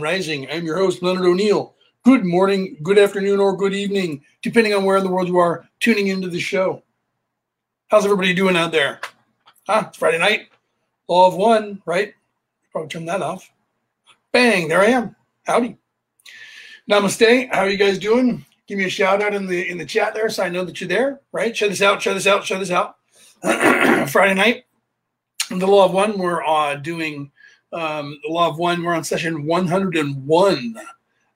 Is Rising. I'm your host, Leonard O'Neill. Good morning, good afternoon, or good evening, depending on where in the world you are tuning into the show. How's everybody doing out there? Huh? It's Friday night. Law of one, right? Probably turn that off. Bang, there I am. Howdy. Namaste. How are you guys doing? Give me a shout out in the in the chat there so I know that you're there, right? Show this out, show this out, show this out. Friday night. The Law of One, we're uh, doing um, the Law of One. We're on session 101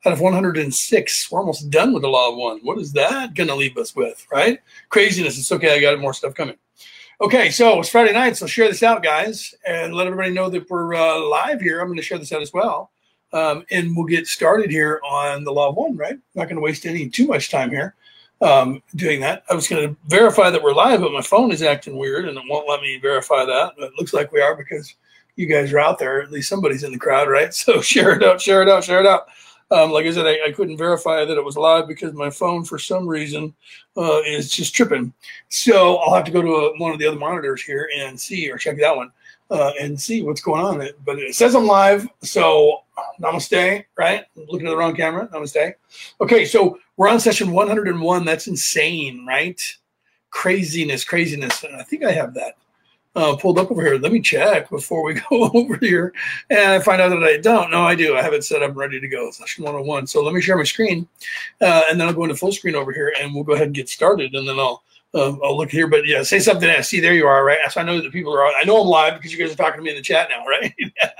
out of 106. We're almost done with the Law of One. What is that going to leave us with, right? Craziness. It's okay. I got more stuff coming. Okay, so it's Friday night, so share this out, guys, and let everybody know that we're uh, live here. I'm going to share this out as well, um, and we'll get started here on the Law of One. Right? Not going to waste any too much time here um, doing that. I was going to verify that we're live, but my phone is acting weird, and it won't let me verify that. But it looks like we are because you guys are out there. At least somebody's in the crowd, right? So share it out, share it out, share it out. Um, like I said, I, I, couldn't verify that it was live because my phone, for some reason, uh, is just tripping. So I'll have to go to a, one of the other monitors here and see or check that one uh, and see what's going on. But it says I'm live, so namaste. Right? I'm looking at the wrong camera. Namaste. Okay, so we're on session 101. That's insane, right? Craziness, craziness. I think I have that uh, pulled up over here. Let me check before we go over here. And I find out that I don't. No, I do. I have it set up and ready to go. Session 101. So let me share my screen uh, and then I'll go into full screen over here and we'll go ahead and get started. And then I'll um, I'll look here. But yeah, say something. I see there you are, right? So I know that people are. I know I'm live because you guys are talking to me in the chat now, right?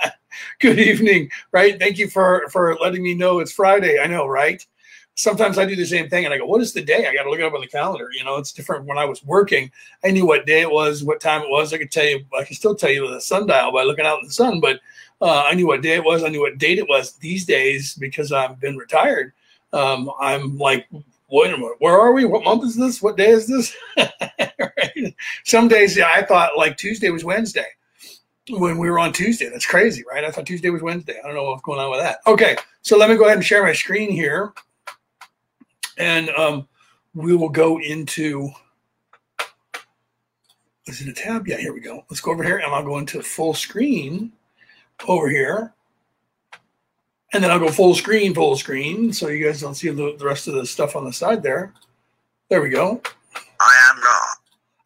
Good evening, right? Thank you for for letting me know it's Friday. I know, right? Sometimes I do the same thing and I go, what is the day? I got to look it up on the calendar. You know, it's different when I was working. I knew what day it was, what time it was. I could tell you, I can still tell you the sundial by looking out in the sun, but uh, I knew what day it was. I knew what date it was. These days, because I've been retired, um, I'm like, wait a minute, where are we? What month is this? What day is this? right? Some days yeah, I thought like Tuesday was Wednesday when we were on Tuesday. That's crazy, right? I thought Tuesday was Wednesday. I don't know what's going on with that. Okay, so let me go ahead and share my screen here and um, we will go into. Is it a tab? Yeah, here we go. Let's go over here, and I'll go into full screen over here, and then I'll go full screen, full screen, so you guys don't see the, the rest of the stuff on the side there. There we go. I am Ra.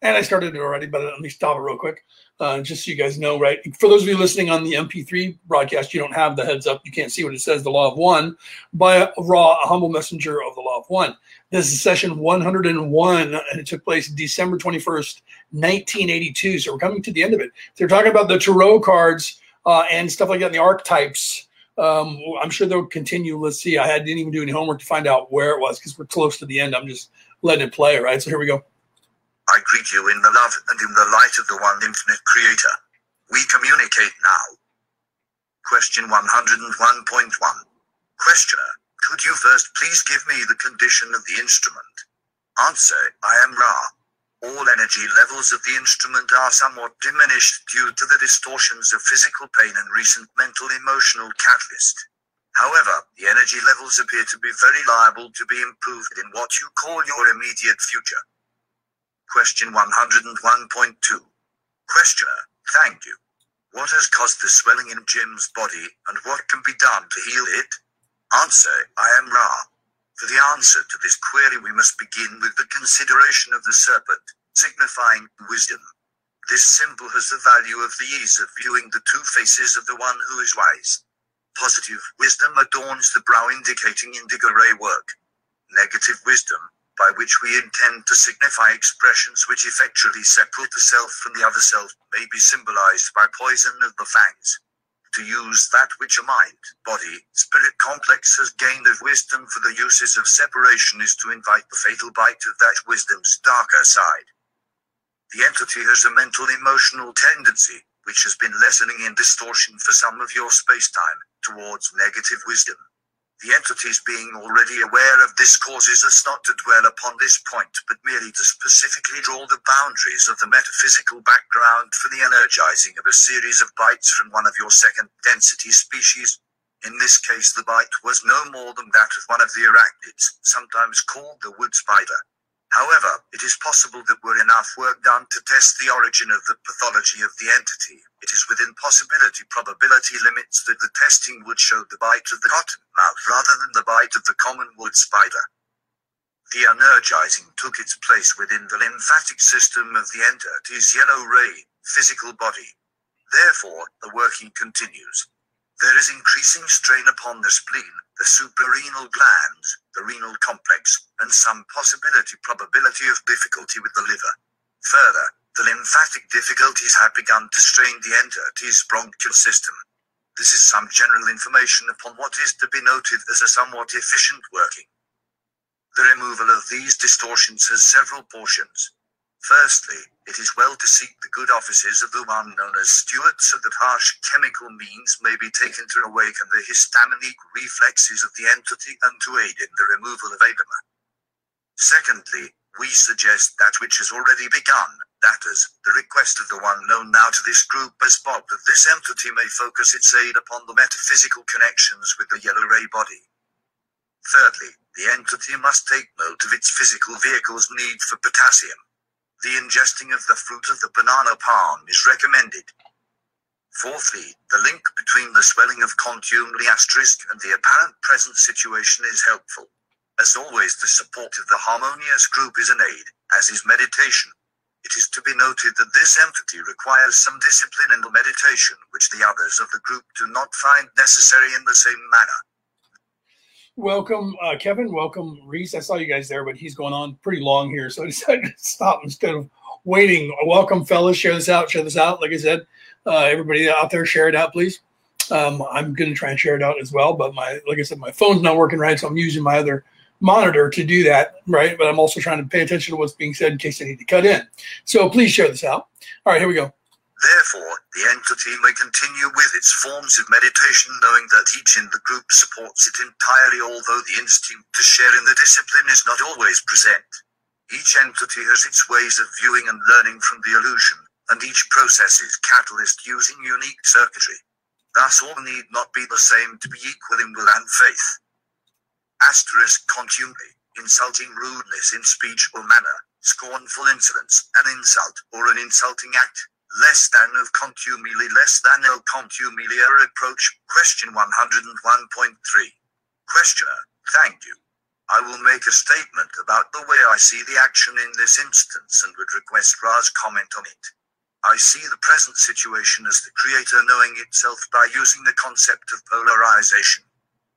And I started it already, but let me stop it real quick uh, just so you guys know, right? For those of you listening on the MP3 broadcast, you don't have the heads up. You can't see what it says, the law of one, by Ra, a humble messenger of the law of one. This is session 101, and it took place December 21st, 1982. So we're coming to the end of it. They're talking about the tarot cards uh, and stuff like that, and the archetypes. Um, I'm sure they'll continue. Let's see. I didn't even do any homework to find out where it was because we're close to the end. I'm just letting it play, right? So here we go. I greet you in the love and in the light of the one infinite creator. We communicate now. Question 101.1. Questioner, could you first please give me the condition of the instrument? Answer, I am Ra. All energy levels of the instrument are somewhat diminished due to the distortions of physical pain and recent mental emotional catalyst. However, the energy levels appear to be very liable to be improved in what you call your immediate future. Question 101.2. Questioner, thank you. What has caused the swelling in Jim's body, and what can be done to heal it? Answer, I am Ra. For the answer to this query, we must begin with the consideration of the serpent, signifying wisdom. This symbol has the value of the ease of viewing the two faces of the one who is wise. Positive wisdom adorns the brow, indicating indigo ray work. Negative wisdom, by which we intend to signify expressions which effectually separate the self from the other self, may be symbolized by poison of the fangs. To use that which a mind, body, spirit complex has gained of wisdom for the uses of separation is to invite the fatal bite of that wisdom's darker side. The entity has a mental emotional tendency, which has been lessening in distortion for some of your space time, towards negative wisdom. The entities being already aware of this causes us not to dwell upon this point, but merely to specifically draw the boundaries of the metaphysical background for the energizing of a series of bites from one of your second density species. In this case, the bite was no more than that of one of the arachnids, sometimes called the wood spider. However, it is possible that were enough work done to test the origin of the pathology of the entity, it is within possibility probability limits that the testing would show the bite of the cottonmouth rather than the bite of the common wood spider. The energizing took its place within the lymphatic system of the entity's yellow ray physical body. Therefore, the working continues. There is increasing strain upon the spleen, the suprarenal glands, the renal complex, and some possibility probability of difficulty with the liver. Further, the lymphatic difficulties have begun to strain the entity's bronchial system. This is some general information upon what is to be noted as a somewhat efficient working. The removal of these distortions has several portions. Firstly, it is well to seek the good offices of the one known as Stuart so that harsh chemical means may be taken to awaken the histaminic reflexes of the entity and to aid in the removal of edema. Secondly, we suggest that which has already begun, that is, the request of the one known now to this group as Bob that this entity may focus its aid upon the metaphysical connections with the yellow ray body. Thirdly, the entity must take note of its physical vehicle's need for potassium the ingesting of the fruit of the banana palm is recommended. Fourthly, the link between the swelling of contumely asterisk and the apparent present situation is helpful. As always, the support of the harmonious group is an aid, as is meditation. It is to be noted that this entity requires some discipline in the meditation, which the others of the group do not find necessary in the same manner. Welcome, uh, Kevin. Welcome, Reese. I saw you guys there, but he's going on pretty long here, so I decided to stop instead of waiting. Welcome, fellas. Share this out. Share this out. Like I said, uh, everybody out there, share it out, please. Um, I'm going to try and share it out as well, but my, like I said, my phone's not working right, so I'm using my other monitor to do that, right? But I'm also trying to pay attention to what's being said in case I need to cut in. So please share this out. All right, here we go. Therefore, the entity may continue with its forms of meditation knowing that each in the group supports it entirely although the instinct to share in the discipline is not always present. Each entity has its ways of viewing and learning from the illusion, and each process is catalyst using unique circuitry. Thus all need not be the same to be equal in will and faith. Asterisk contumely, insulting rudeness in speech or manner, scornful insolence, an insult, or an insulting act, less than of contumely less than el contumelia approach question 101.3 questioner thank you. I will make a statement about the way i see the action in this instance and would request ra's comment on it. I see the present situation as the creator knowing itself by using the concept of polarization.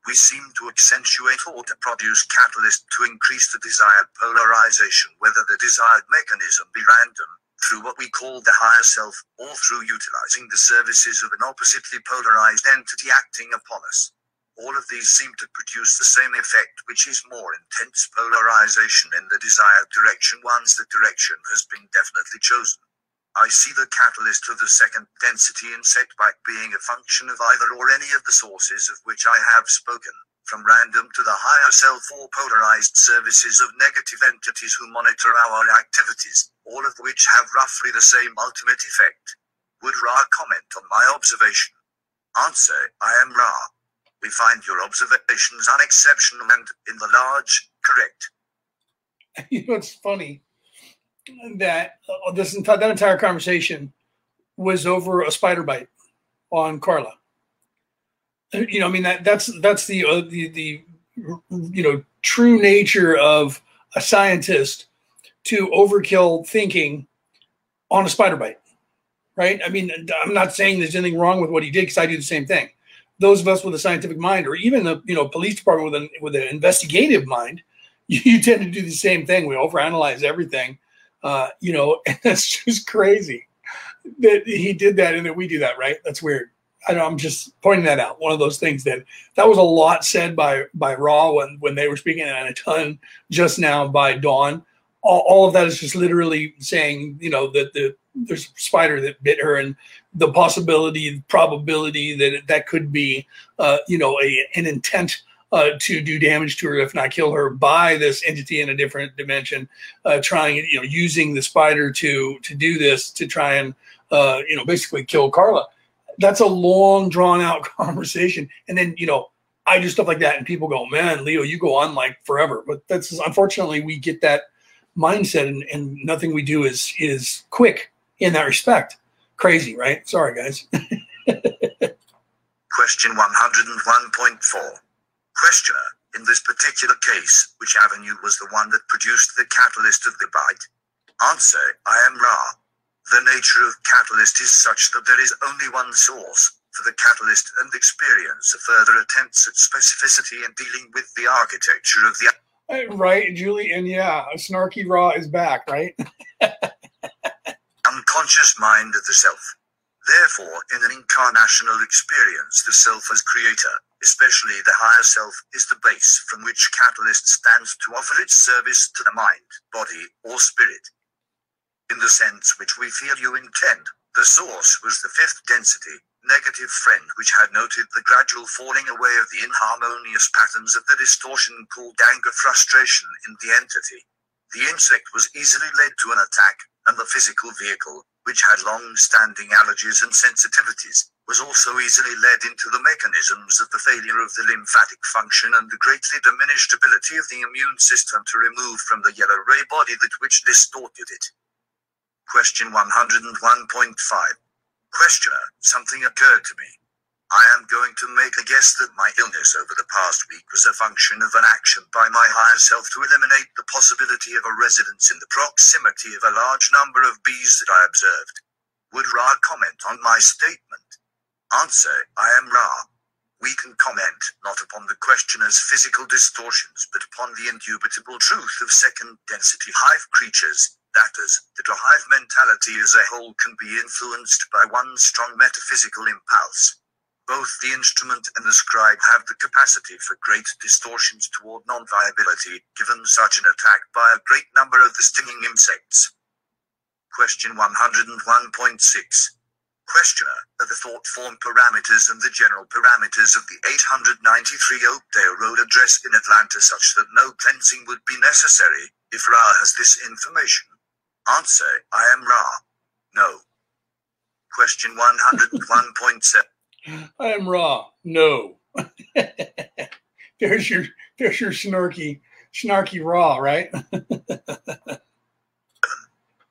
We seem to accentuate or to produce catalyst to increase the desired polarization whether the desired mechanism be random through what we call the higher self, or through utilizing the services of an oppositely polarized entity acting upon us. All of these seem to produce the same effect, which is more intense polarization in the desired direction once the direction has been definitely chosen. I see the catalyst of the second density in setback being a function of either or any of the sources of which I have spoken from random to the higher self or polarized services of negative entities who monitor our activities, all of which have roughly the same ultimate effect. Would Ra comment on my observation? Answer, I am Ra. We find your observations unexceptional and, in the large, correct. You know, it's funny that uh, this entire, that entire conversation was over a spider bite on Carla you know, I mean that that's that's the uh, the the you know true nature of a scientist to overkill thinking on a spider bite, right? I mean, I'm not saying there's anything wrong with what he did because I do the same thing. Those of us with a scientific mind, or even the you know police department with an with an investigative mind, you, you tend to do the same thing. We overanalyze everything, uh, you know, and that's just crazy that he did that and that we do that, right? That's weird. I know I'm just pointing that out. One of those things that that was a lot said by by Ra when when they were speaking, and a ton just now by Don. All, all of that is just literally saying, you know, that the there's a spider that bit her, and the possibility, probability that that could be, uh, you know, a, an intent uh, to do damage to her, if not kill her, by this entity in a different dimension, uh, trying, you know, using the spider to to do this to try and, uh, you know, basically kill Carla. That's a long drawn out conversation. And then you know i do stuff like that and people go man leo you go on like forever. But that's unfortunately we get that mindset, and, and nothing we do is is quick in that respect. Crazy, right? Sorry, guys. Question 101.4. Questioner, in this particular case, which avenue was the one that produced the catalyst of the bite? Answer, I am Ra. The nature of catalyst is such that there is only one source for the catalyst and experience of further attempts at specificity in dealing with the architecture of the right, Julie, and yeah, snarky Ra is back, right? unconscious mind of the self. Therefore, in an incarnational experience, the self as creator, especially the higher self, is the base from which catalyst stands to offer its service to the mind, body, or spirit. In the sense which we feel you intend, the source was the fifth density, negative friend which had noted the gradual falling away of the inharmonious patterns of the distortion called anger frustration in the entity. The insect was easily led to an attack, and the physical vehicle, which had long-standing allergies and sensitivities, was also easily led into the mechanisms of the failure of the lymphatic function and the greatly diminished ability of the immune system to remove from the yellow ray body that which distorted it. Question 101.5. Questioner, something occurred to me. I am going to make a guess that my illness over the past week was a function of an action by my higher self to eliminate the possibility of a residence in the proximity of a large number of bees that I observed. Would Ra comment on my statement? Answer, I am Ra. We can comment not upon the questioner's physical distortions, but upon the indubitable truth of second density hive creatures, that is, that a hive mentality as a whole can be influenced by one strong metaphysical impulse. Both the instrument and the scribe have the capacity for great distortions toward non-viability, given such an attack by a great number of the stinging insects. Question 101.6. Questioner, are the thought form parameters and the general parameters of the 893 Oakdale Road address in Atlanta such that no cleansing would be necessary, if Ra has this information? Answer, I am Ra. No. Question 101.7. I am Ra. No. there's your there's your snarky snarky Ra, right?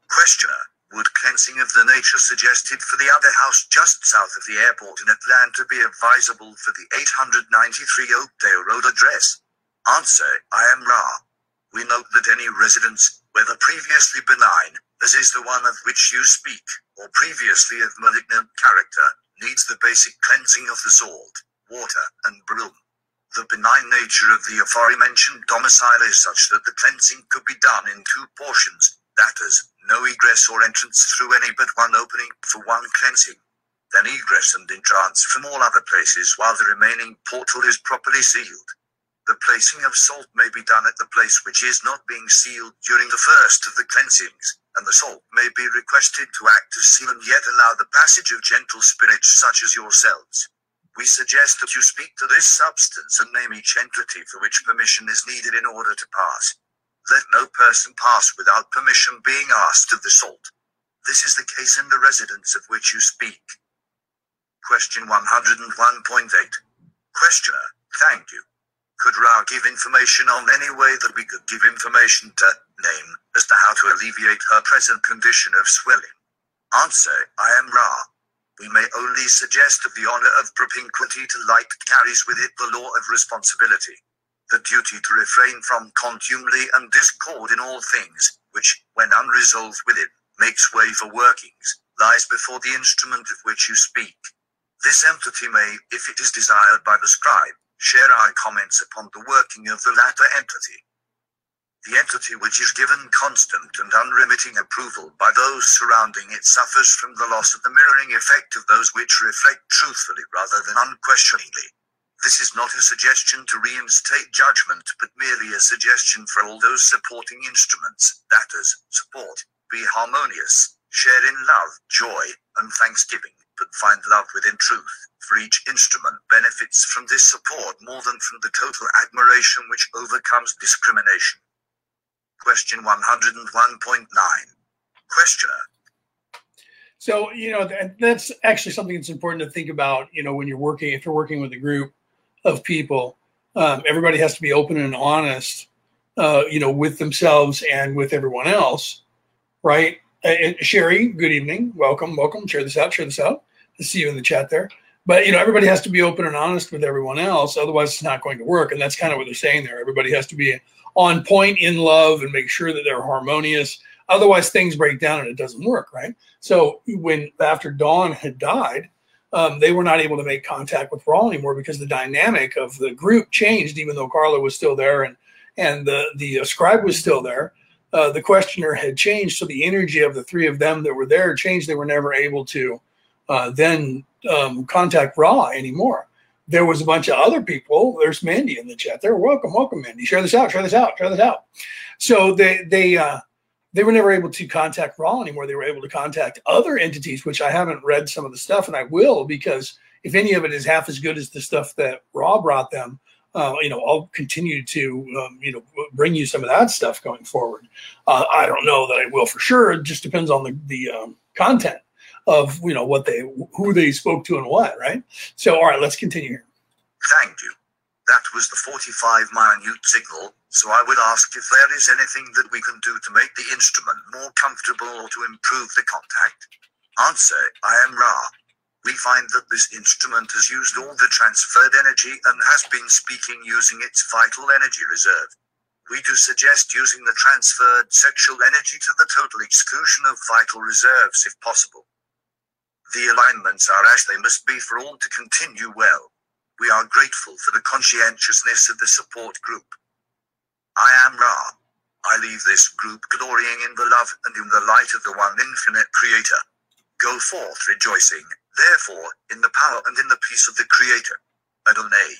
Questioner. Would cleansing of the nature suggested for the other house just south of the airport in Atlanta be advisable for the 893 Oakdale Road address? Answer, I am Ra. We note that any residence, whether previously benign, as is the one of which you speak, or previously of malignant character, needs the basic cleansing of the salt, water, and broom. The benign nature of the aforementioned domicile is such that the cleansing could be done in two portions, that is, no egress or entrance through any but one opening for one cleansing. Then egress and entrance from all other places while the remaining portal is properly sealed. The placing of salt may be done at the place which is not being sealed during the first of the cleansings, and the salt may be requested to act as seal and yet allow the passage of gentle spirits such as yourselves. We suggest that you speak to this substance and name each entity for which permission is needed in order to pass. Let no person pass without permission being asked of the salt. This is the case in the residence of which you speak. Question 101.8. Questioner, thank you. Could Ra give information on any way that we could give information to name as to how to alleviate her present condition of swelling? Answer, I am Ra. We may only suggest that the honor of propinquity to light carries with it the law of responsibility. The duty to refrain from contumely and discord in all things, which, when unresolved within, makes way for workings, lies before the instrument of which you speak. This entity may, if it is desired by the scribe, share our comments upon the working of the latter entity. The entity which is given constant and unremitting approval by those surrounding it suffers from the loss of the mirroring effect of those which reflect truthfully rather than unquestioningly. This is not a suggestion to reinstate judgment, but merely a suggestion for all those supporting instruments, that is, support, be harmonious, share in love, joy, and thanksgiving, but find love within truth for each instrument benefits from this support more than from the total admiration which overcomes discrimination. Question 101.9. Questioner. So, you know, that, that's actually something that's important to think about, you know, when you're working, if you're working with a group of people, um, everybody has to be open and honest uh, you know, with themselves and with everyone else, right? And Sherry, good evening. Welcome, welcome. Share this out, share this out. I see you in the chat there. But you know, everybody has to be open and honest with everyone else, otherwise it's not going to work. And that's kind of what they're saying there. Everybody has to be on point in love and make sure that they're harmonious. Otherwise, things break down and it doesn't work, right? So when after Don had died, um, they were not able to make contact with Ra anymore because the dynamic of the group changed, even though Carla was still there and and the the scribe was still there. Uh, the questioner had changed, so the energy of the three of them that were there changed. They were never able to uh, then um, contact Ra anymore. There was a bunch of other people. There's Mandy in the chat. There, welcome, welcome, Mandy. Share this out. Share this out. Share this out. So they they uh, they were never able to contact Ra anymore. They were able to contact other entities, which I haven't read some of the stuff, and I will because if any of it is half as good as the stuff that Ra brought them, uh, you know, I'll continue to, um, you know, bring you some of that stuff going forward. Uh, I don't know that I will for sure. It just depends on the the um, content of you know what they who they spoke to and what. Right. So, all right, let's continue here. Thank you. That was the 45 minute signal. So I would ask if there is anything that we can do to make the instrument more comfortable or to improve the contact. Answer: I am Ra. We find that this instrument has used all the transferred energy and has been speaking using its vital energy reserve. We do suggest using the transferred sexual energy to the total exclusion of vital reserves if possible. The alignments are as they must be for all to continue well. We are grateful for the conscientiousness of the support group. I am Ra. I leave this group glorying in the love and in the light of the one infinite creator. Go forth rejoicing Therefore, in the power and in the peace of the Creator. Adonai.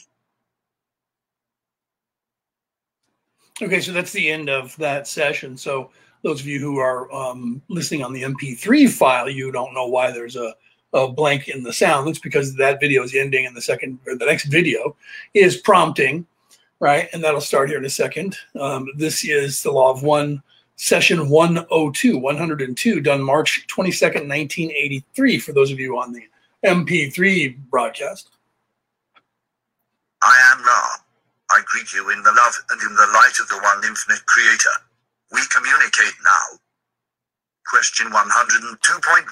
Okay, so that's the end of that session. So those of you who are um, listening on the MP3 file, you don't know why there's a, a blank in the sound. That's because that video is ending, and the second or the next video is prompting, right? And that'll start here in a second. Um, this is the law of one session 102, 102, done March 22nd, 1983, for those of you on the MP3 broadcast. I am Ra. I greet you in the love and in the light of the one infinite creator. We communicate now. Question 102.1.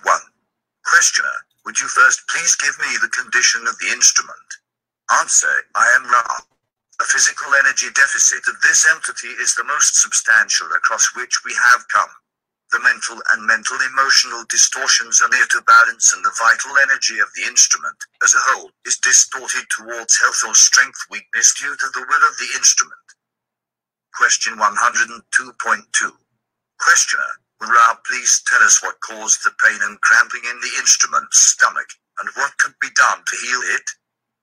Questioner, would you first please give me the condition of the instrument? Answer, I am Ra. The physical energy deficit of this entity is the most substantial across which we have come. The mental and mental emotional distortions are near to balance, and the vital energy of the instrument, as a whole, is distorted towards health or strength weakness due to the will of the instrument. Question 102.2. Questioner, will Ra please tell us what caused the pain and cramping in the instrument's stomach, and what could be done to heal it?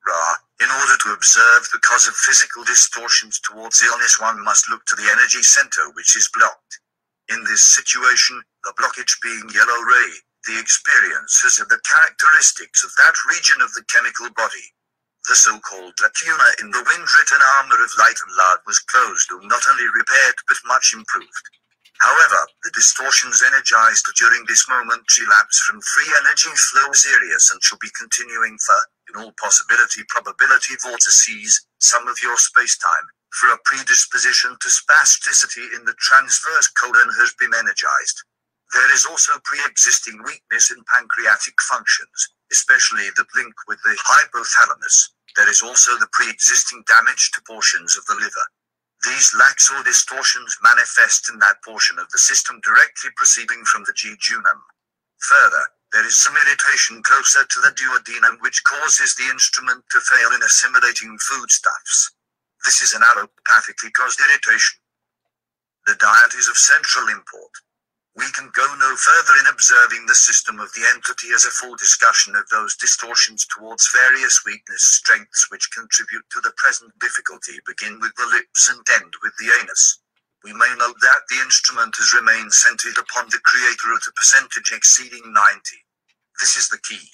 Ra, in order to observe the cause of physical distortions towards illness, one must look to the energy center which is blocked. In this situation, the blockage being yellow ray, the experiences of the characteristics of that region of the chemical body. The so-called lacuna in the wind-written armor of light and love was closed and not only repaired but much improved. However, the distortions energized during this moment relapse from free energy flow serious and shall be continuing for, in all possibility probability vortices, some of your spacetime, for a predisposition to spasticity in the transverse colon has been energized. There is also pre-existing weakness in pancreatic functions, especially the link with the hypothalamus. There is also the pre-existing damage to portions of the liver. These lacks or distortions manifest in that portion of the system directly proceeding from the jejunum. Further, there is some irritation closer to the duodenum which causes the instrument to fail in assimilating foodstuffs. This is an allopathically caused irritation. The diet is of central import. We can go no further in observing the system of the entity as a full discussion of those distortions towards various weakness strengths which contribute to the present difficulty begin with the lips and end with the anus. We may note that the instrument has remained centered upon the creator at a percentage exceeding 90. This is the key.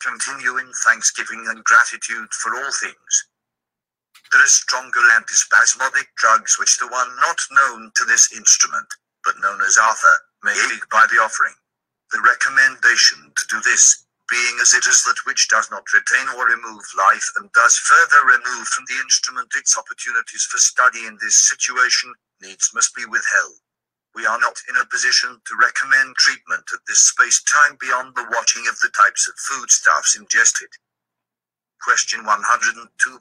Continue in thanksgiving and gratitude for all things. There are stronger antispasmodic drugs which the one not known to this instrument, but known as Arthur, aid by the offering. The recommendation to do this, being as it is that which does not retain or remove life and does further remove from the instrument its opportunities for study in this situation, needs must be withheld. We are not in a position to recommend treatment at this space time beyond the watching of the types of foodstuffs ingested. Question 102.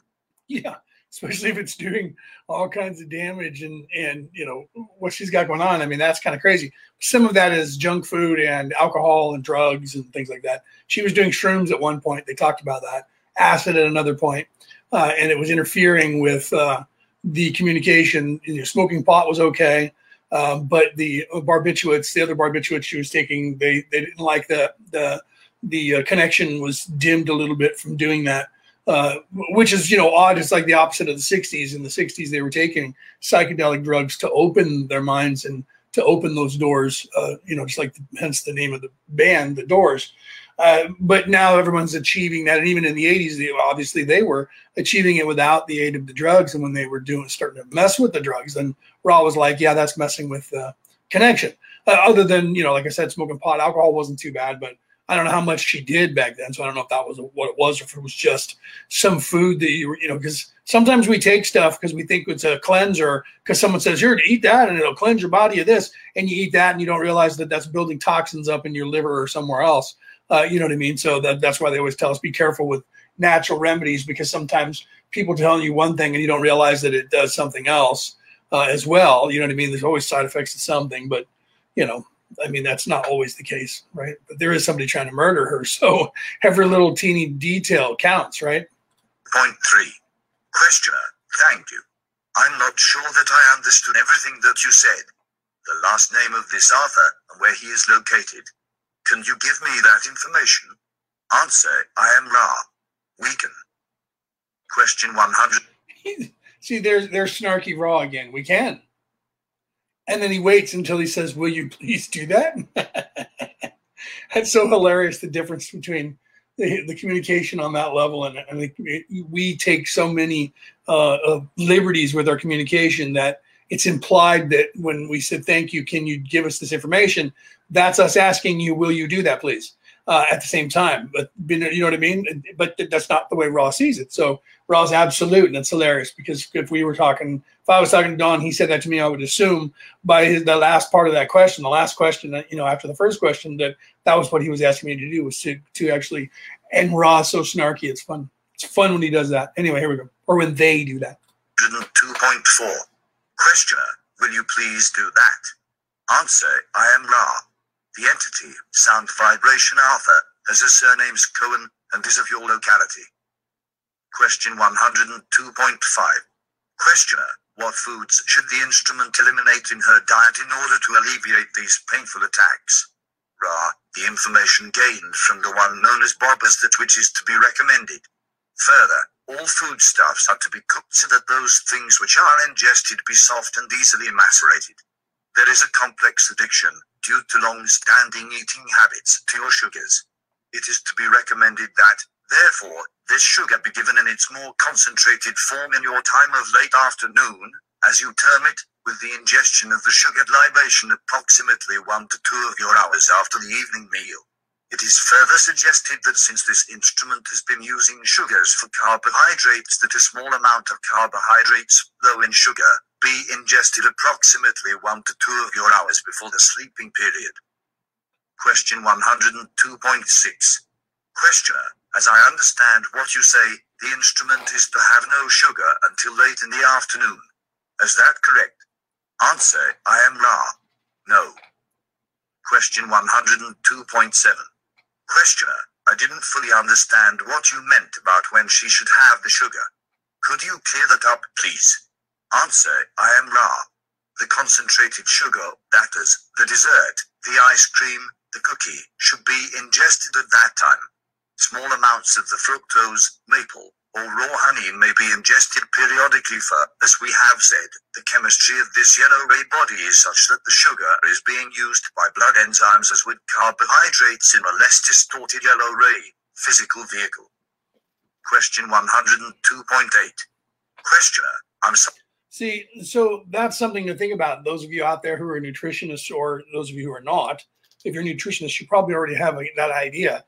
Yeah, especially if it's doing all kinds of damage and and you know what she's got going on. I mean, that's kind of crazy. Some of that is junk food and alcohol and drugs and things like that. She was doing shrooms at one point. They talked about that. Acid at another point, uh, and it was interfering with uh, the communication. You know, smoking pot was okay. Um, but the barbiturates, the other barbiturates she was taking, they they didn't like the the the uh, connection was dimmed a little bit from doing that. Uh, which is you know odd. It's like the opposite of the '60s. In the '60s, they were taking psychedelic drugs to open their minds and to open those doors. Uh, you know, just like the, hence the name of the band, the Doors. Uh, but now everyone's achieving that, and even in the '80s, they, obviously they were achieving it without the aid of the drugs. And when they were doing starting to mess with the drugs, then we're like, yeah, that's messing with the connection. Uh, other than you know, like I said, smoking pot, alcohol wasn't too bad, but I don't know how much she did back then, so I don't know if that was what it was, or if it was just some food that you were, you know, because sometimes we take stuff because we think it's a cleanser because someone says here to eat that and it'll cleanse your body of this, and you eat that and you don't realize that that's building toxins up in your liver or somewhere else. Uh, you know what I mean? So that, that's why they always tell us be careful with natural remedies because sometimes people tell you one thing and you don't realize that it does something else uh, as well. You know what I mean? There's always side effects to something, but you know I mean, that's not always the case, right? But there is somebody trying to murder her. So every little teeny detail counts, right? Point three. Questioner, thank you. I'm not sure that I understood everything that you said. The last name of this Arthur and where he is located. Can you give me that information? Answer, I am Ra. Weaken. Question 100. See, there's, there's snarky Ra again. We can. And then he waits until he says, Will you please do that? That's so hilarious the difference between the, the communication on that level. And, and we take so many uh, liberties with our communication that it's implied that when we said, Thank you, can you give us this information? That's us asking you, Will you do that, please? uh, at the same time. But you know what I mean? But that's not the way Ra sees it. So Ra's absolute, and it's hilarious because if we were talking, if I was talking to Don, he said that to me, I would assume by his, the last part of that question, the last question, that you know, after the first question, that that was what he was asking me to do was to to actually. And Ra's so snarky, it's fun. It's fun when he does that. Anyway, here we go. Or when they do that. 2.4. Questioner, will you please do that? Answer, I am Ra. The entity, Sound Vibration Arthur, has a surname's Cohen and is of your locality. Question 102.5. Questioner, what foods should the instrument eliminate in her diet in order to alleviate these painful attacks? Ra, the information gained from the one known as Bob is that which is to be recommended. Further, all foodstuffs are to be cooked so that those things which are ingested be soft and easily macerated. There is a complex addiction, due to long-standing eating habits to your sugars. It is to be recommended that, therefore, this sugar be given in its more concentrated form in your time of late afternoon, as you term it, with the ingestion of the sugared libation approximately one to two of your hours after the evening meal. It is further suggested that since this instrument has been using sugars for carbohydrates that a small amount of carbohydrates, low in sugar, be ingested approximately 1 to 2 of your hours before the sleeping period. Question 102.6. Questioner, as I understand what you say, the instrument is to have no sugar until late in the afternoon. Is that correct? Answer, I am Ra. No. Question 102.7. Questioner, I didn't fully understand what you meant about when she should have the sugar. Could you clear that up, please? Answer, I am Ra. The concentrated sugar, that is, the dessert, the ice cream, the cookie, should be ingested at that time. Small amounts of the fructose, maple, or raw honey may be ingested periodically for, as we have said, the chemistry of this yellow ray body is such that the sugar is being used by blood enzymes as with carbohydrates in a less distorted yellow ray physical vehicle. Question 102.8. Questioner, I'm sorry. See, so that's something to think about. Those of you out there who are nutritionists, or those of you who are not, if you're a nutritionist, you probably already have that idea.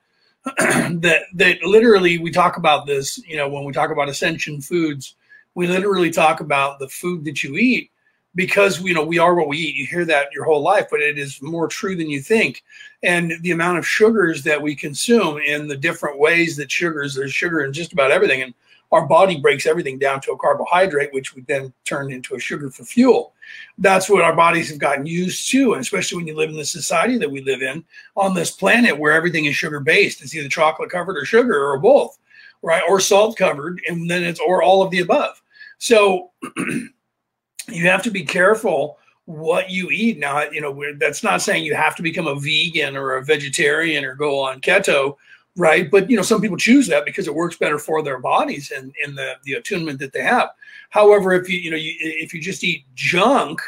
that that literally we talk about this. You know, when we talk about ascension foods, we literally talk about the food that you eat because you know we are what we eat. You hear that your whole life, but it is more true than you think. And the amount of sugars that we consume in the different ways that sugars, there's sugar in just about everything, and our body breaks everything down to a carbohydrate, which we then turn into a sugar for fuel. That's what our bodies have gotten used to, and especially when you live in the society that we live in on this planet where everything is sugar based. It's either chocolate covered or sugar or both, right? Or salt covered, and then it's or all of the above. So you have to be careful what you eat. Now, you know, that's not saying you have to become a vegan or a vegetarian or go on keto, right? But you know, some people choose that because it works better for their bodies and in the the attunement that they have. However, if you you know you, if you just eat junk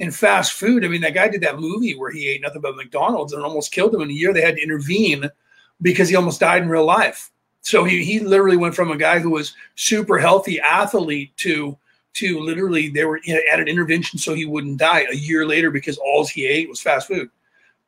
and fast food, I mean, that guy did that movie where he ate nothing but McDonald's and almost killed him in a year. They had to intervene because he almost died in real life. So he he literally went from a guy who was super healthy athlete to to literally they were at an intervention so he wouldn't die a year later because all he ate was fast food.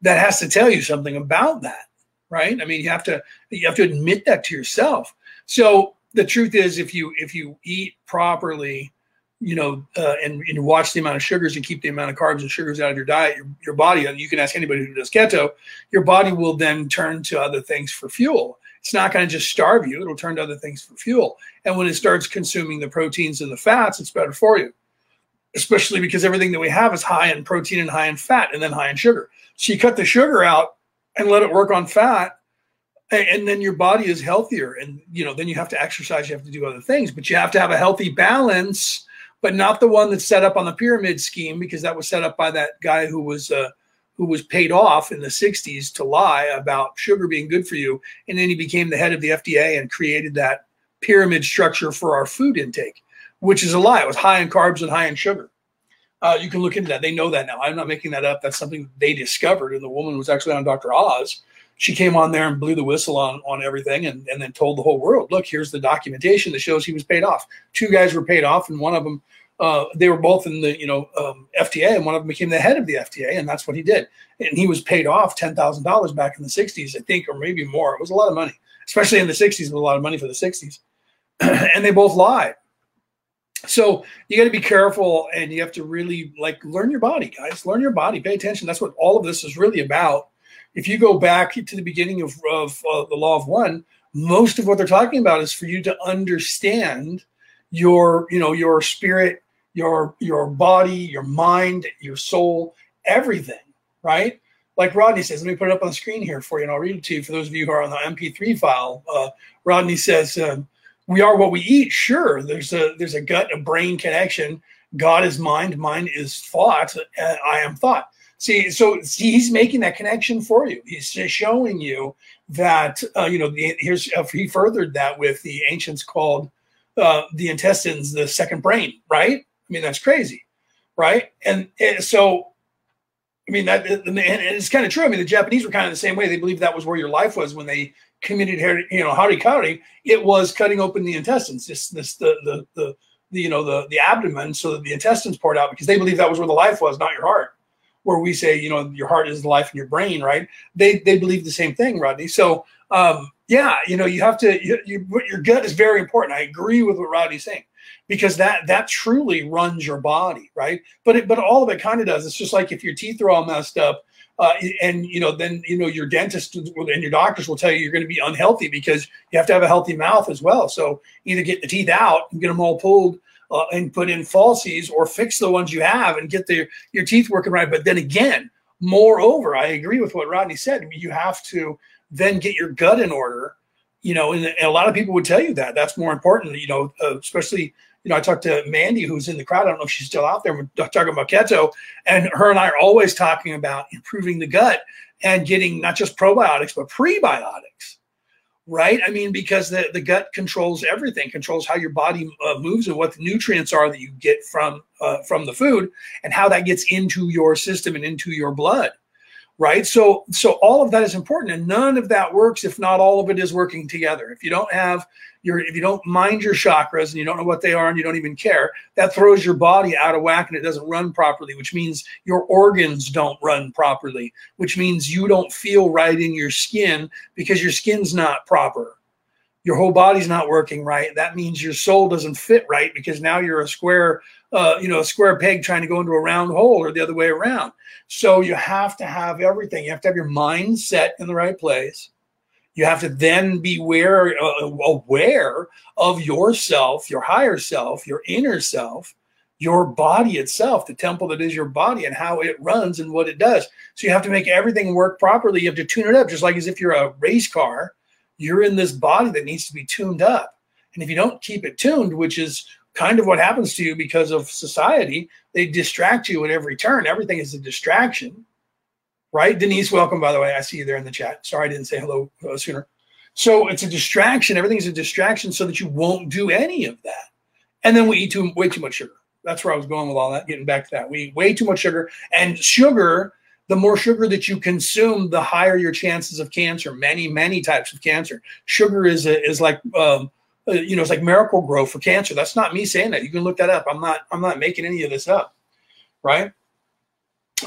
That has to tell you something about that, right? I mean, you have to you have to admit that to yourself. So the truth is, if you if you eat properly, you know, uh, and, and watch the amount of sugars and keep the amount of carbs and sugars out of your diet, your, your body, and you can ask anybody who does keto, your body will then turn to other things for fuel it's not going to just starve you. It'll turn to other things for fuel. And when it starts consuming the proteins and the fats, it's better for you, especially because everything that we have is high in protein and high in fat and then high in sugar. So you cut the sugar out and let it work on fat. And then your body is healthier. And, you know, then you have to exercise, you have to do other things, but you have to have a healthy balance, but not the one that's set up on the pyramid scheme because that was set up by that guy who was, uh, who was paid off in the 60s to lie about sugar being good for you. And then he became the head of the FDA and created that pyramid structure for our food intake, which is a lie. It was high in carbs and high in sugar. Uh, you can look into that. They know that now. I'm not making that up. That's something they discovered. And the woman was actually on Dr. Oz. She came on there and blew the whistle on, on everything and, and then told the whole world, look, here's the documentation that shows he was paid off. Two guys were paid off, and one of them uh, they were both in the you know um, FDA, and one of them became the head of the FDA, and that's what he did. And he was paid off ten thousand dollars back in the '60s, I think, or maybe more. It was a lot of money, especially in the '60s. It was a lot of money for the '60s, and they both lied. So you got to be careful, and you have to really like learn your body, guys. Learn your body. Pay attention. That's what all of this is really about. If you go back to the beginning of, of uh, the Law of One, most of what they're talking about is for you to understand your you know your spirit your your body, your mind, your soul, everything, right? Like Rodney says, let me put it up on the screen here for you, and I'll read it to you for those of you who are on the MP3 file. Uh, Rodney says, uh, "We are what we eat." Sure, there's a there's a gut and brain connection. God is mind, mind is thought, and I am thought. See, so see, he's making that connection for you. He's showing you that uh, you know. The, here's uh, he furthered that with the ancients called uh, the intestines the second brain, right? I mean, that's crazy, right? And, and so, I mean, that and it's kind of true. I mean, the Japanese were kind of the same way. They believed that was where your life was when they committed, you know, harikari. It was cutting open the intestines, this, this, the, the, the, the, you know, the, the abdomen, so that the intestines poured out because they believe that was where the life was, not your heart. Where we say, you know, your heart is the life in your brain, right? They they believe the same thing, Rodney. So, um, yeah, you know, you have to. You, you, your gut is very important. I agree with what Rodney's saying because that that truly runs your body, right? But it, but all of it kind of does. It's just like if your teeth are all messed up, uh, and you know then you know your dentist and your doctors will tell you you're going to be unhealthy because you have to have a healthy mouth as well. So either get the teeth out and get them all pulled. Uh, and put in falsies or fix the ones you have and get the, your teeth working right. But then again, moreover, I agree with what Rodney said. You have to then get your gut in order you know, and, and, a lot of people would tell you that that's more important, you know, uh, especially you know, I talked to Mandy, who's in the crowd. I don't know if she's still out there. We're talking about keto, and her and I are always talking about improving the gut and getting not just probiotics but prebiotics, right? I mean, because the, the gut controls everything, controls how your body uh, moves and what the nutrients are that you get from uh, from the food, and how that gets into your system and into your blood right? So so all of that is important and none of that works if not all of it is working together. If you don't have your if you don't mind your chakras and you don't know what they are and you don't even care that throws your body out of whack and it doesn't run properly which means your organs don't run properly which means you don't feel right in your skin because your skin's not proper. Your whole body's not working right. That means your soul doesn't fit right because now you're a square uh, you know a square peg trying to go into a round hole or the other way around. So you have to have everything. You have to have your mind set in the right place. You have to then be aware, uh, aware of yourself your higher self your inner self your body itself the temple that is your body and how it runs and what it does. So you have to make everything work properly. You have to tune it up just like as if you're a race car you're in this body that needs to be tuned up. And if you don't keep it tuned, which is kind of what happens to you because of society, they distract you at every turn. Everything is a distraction, right? Denise, welcome, by the way. I see you there in the chat. Sorry I didn't say hello uh, sooner. So it's a distraction. Everything's a distraction so that you won't do any of that. And then we eat too, way too much sugar. That's where I was going with all that, getting back to that. We eat way too much sugar. And sugar the more sugar that you consume, the higher your chances of cancer. Many, many types of cancer. Sugar is a, is like um, uh, you know, it's like Miracle-Gro for cancer. That's not me saying that. You can look that up. I'm not. I'm not making any of this up, right?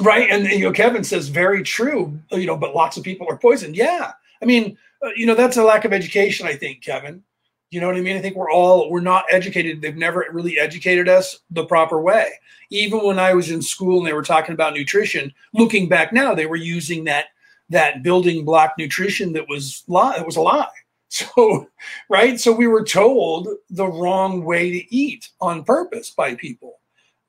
Right. And you know, Kevin says very true. You know, but lots of people are poisoned. Yeah. I mean, uh, you know, that's a lack of education. I think, Kevin. You know what I mean? I think we're all we're not educated. They've never really educated us the proper way. Even when I was in school and they were talking about nutrition, looking back now, they were using that that building block nutrition that was lie. It was a lie. So, right? So we were told the wrong way to eat on purpose by people.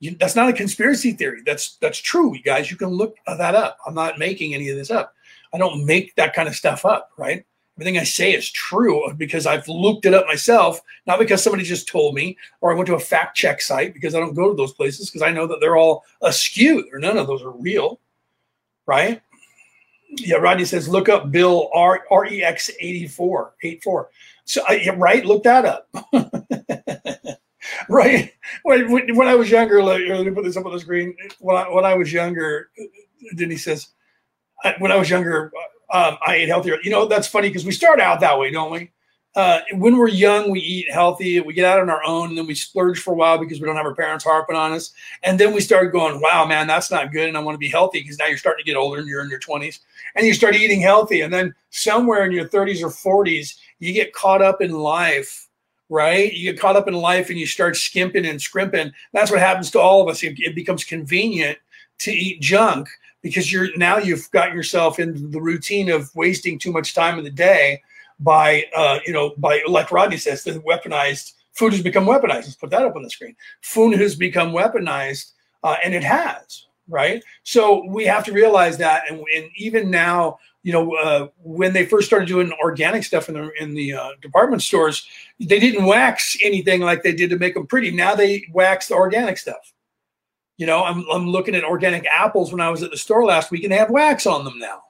You, that's not a conspiracy theory. That's that's true, you guys. You can look that up. I'm not making any of this up. I don't make that kind of stuff up, right? everything I say is true because I've looked it up myself, not because somebody just told me, or I went to a fact check site because I don't go to those places because I know that they're all askew. Or none of those are real, right? Yeah, Rodney says look up Bill R REX 84 84. So uh, yeah, right, look that up. right. When, when, I was younger, let, me put this up on the screen. When I, when I was younger, then he says, when I was younger, um, I ate healthier. You know, that's funny because we start out that way, don't we? Uh, when we're young, we eat healthy, we get out on our own, and then we splurge for a while because we don't have our parents harping on us. And then we start going, wow, man, that's not good. And I want to be healthy because now you're starting to get older and you're in your 20s and you start eating healthy. And then somewhere in your 30s or 40s, you get caught up in life, right? You get caught up in life and you start skimping and scrimping. That's what happens to all of us. It, it becomes convenient to eat junk because you're now you've got yourself into the routine of wasting too much time in the day by uh, you know by like Rodney says the weaponized food has become weaponized. Let's put that up on the screen. Food has become weaponized, uh, and it has right. So we have to realize that, and, and even now, you know, uh, when they first started doing organic stuff in the in the uh, department stores, they didn't wax anything like they did to make them pretty. Now they wax the organic stuff. You know, I'm, I'm looking at organic apples when I was at the store last week and they have wax on them now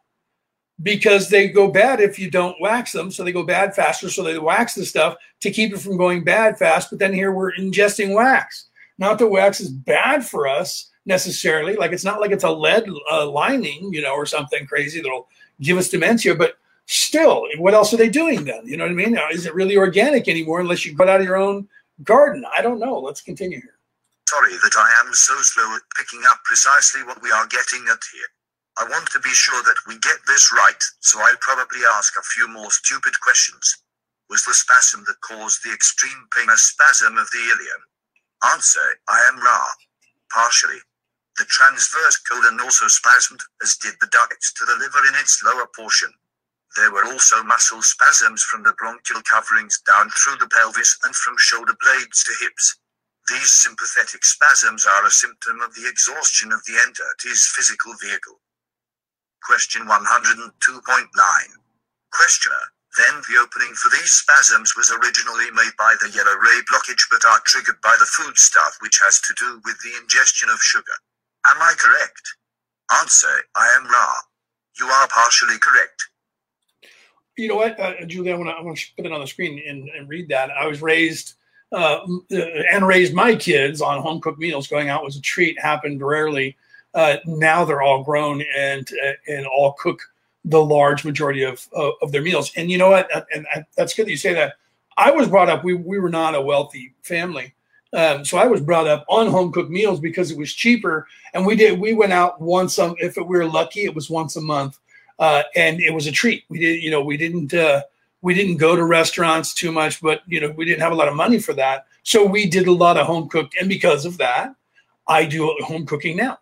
because they go bad if you don't wax them. So they go bad faster. So they wax the stuff to keep it from going bad fast. But then here we're ingesting wax. Not that wax is bad for us necessarily. Like it's not like it's a lead uh, lining, you know, or something crazy that'll give us dementia. But still, what else are they doing then? You know what I mean? Is it really organic anymore unless you cut out of your own garden? I don't know. Let's continue here. Sorry that I am so slow at picking up precisely what we are getting at here. I want to be sure that we get this right, so I'll probably ask a few more stupid questions. Was the spasm that caused the extreme pain a spasm of the ileum? Answer, I am Ra. Partially. The transverse colon also spasmed, as did the ducts to the liver in its lower portion. There were also muscle spasms from the bronchial coverings down through the pelvis and from shoulder blades to hips. These sympathetic spasms are a symptom of the exhaustion of the entity's physical vehicle. Question 102.9. Questioner. Then the opening for these spasms was originally made by the yellow ray blockage but are triggered by the foodstuff which has to do with the ingestion of sugar. Am I correct? Answer, I am Ra. You are partially correct. You know what, uh, Julia, I want, to, put it on the screen and, and read that. I was raised uh, and raised my kids on home cooked meals. Going out was a treat, happened rarely. Uh, now they're all grown and uh, and all cook the large majority of of their meals. And you know what? And that's good that you say that. I was brought up. We we were not a wealthy family, um, so I was brought up on home cooked meals because it was cheaper. And we did. We went out once. If we were lucky, it was once a month, uh, and it was a treat. We did. You know, we didn't. Uh, we didn't go to restaurants too much, but you know, we didn't have a lot of money for that. So we did a lot of home cooked, and because of that, I do home cooking now.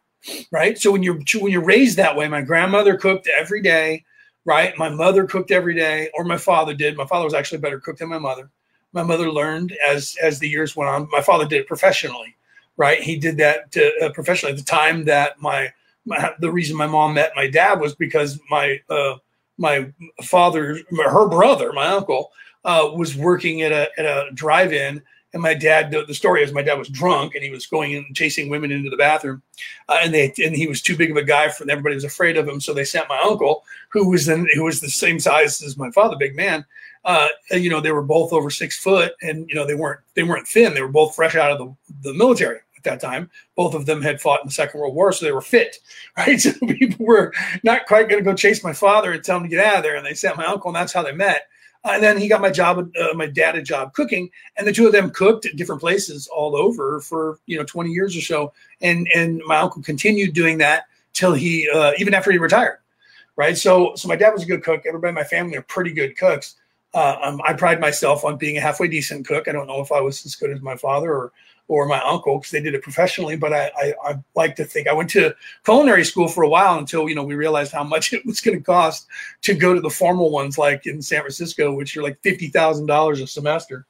Right. So when you're when you're raised that way, my grandmother cooked every day right? My mother cooked every day, or my father did. My father was actually a better cook than my mother. My mother learned as as the years went on. My father did it professionally, right? He did that to, uh, professionally. At the time that my, my, the reason my mom met my dad was because my uh, my father, her brother, my uncle, uh, was working at a at a drive-in and my dad, the, the, story is my dad was drunk and he was going and chasing women into the bathroom, uh, and they and he was too big of a guy for everybody was afraid of him. So they sent my uncle, who was then who was the same size as my father, big man. Uh, you know, they were both over six foot, and you know they weren't they weren't thin. They were both fresh out of the, the military at that time. Both of them had fought in the Second World War, so they were fit. Right, so people were not quite going to go chase my father and tell him to get out of there, and they sent my uncle, and that's how they met. And then he got my job, uh, my dad a job cooking, and the two of them cooked at different places all over for you know 20 years or so. And and my uncle continued doing that till he uh, even after he retired, right? So so my dad was a good cook. Everybody in my family are pretty good cooks. Uh, um, I pride myself on being a halfway decent cook. I don't know if I was as good as my father or or my uncle because they did it professionally. But I, I, I, like to think I went to culinary school for a while until you know we realized how much it was going to cost to go to the formal ones like in San Francisco, which are like fifty thousand dollars a semester.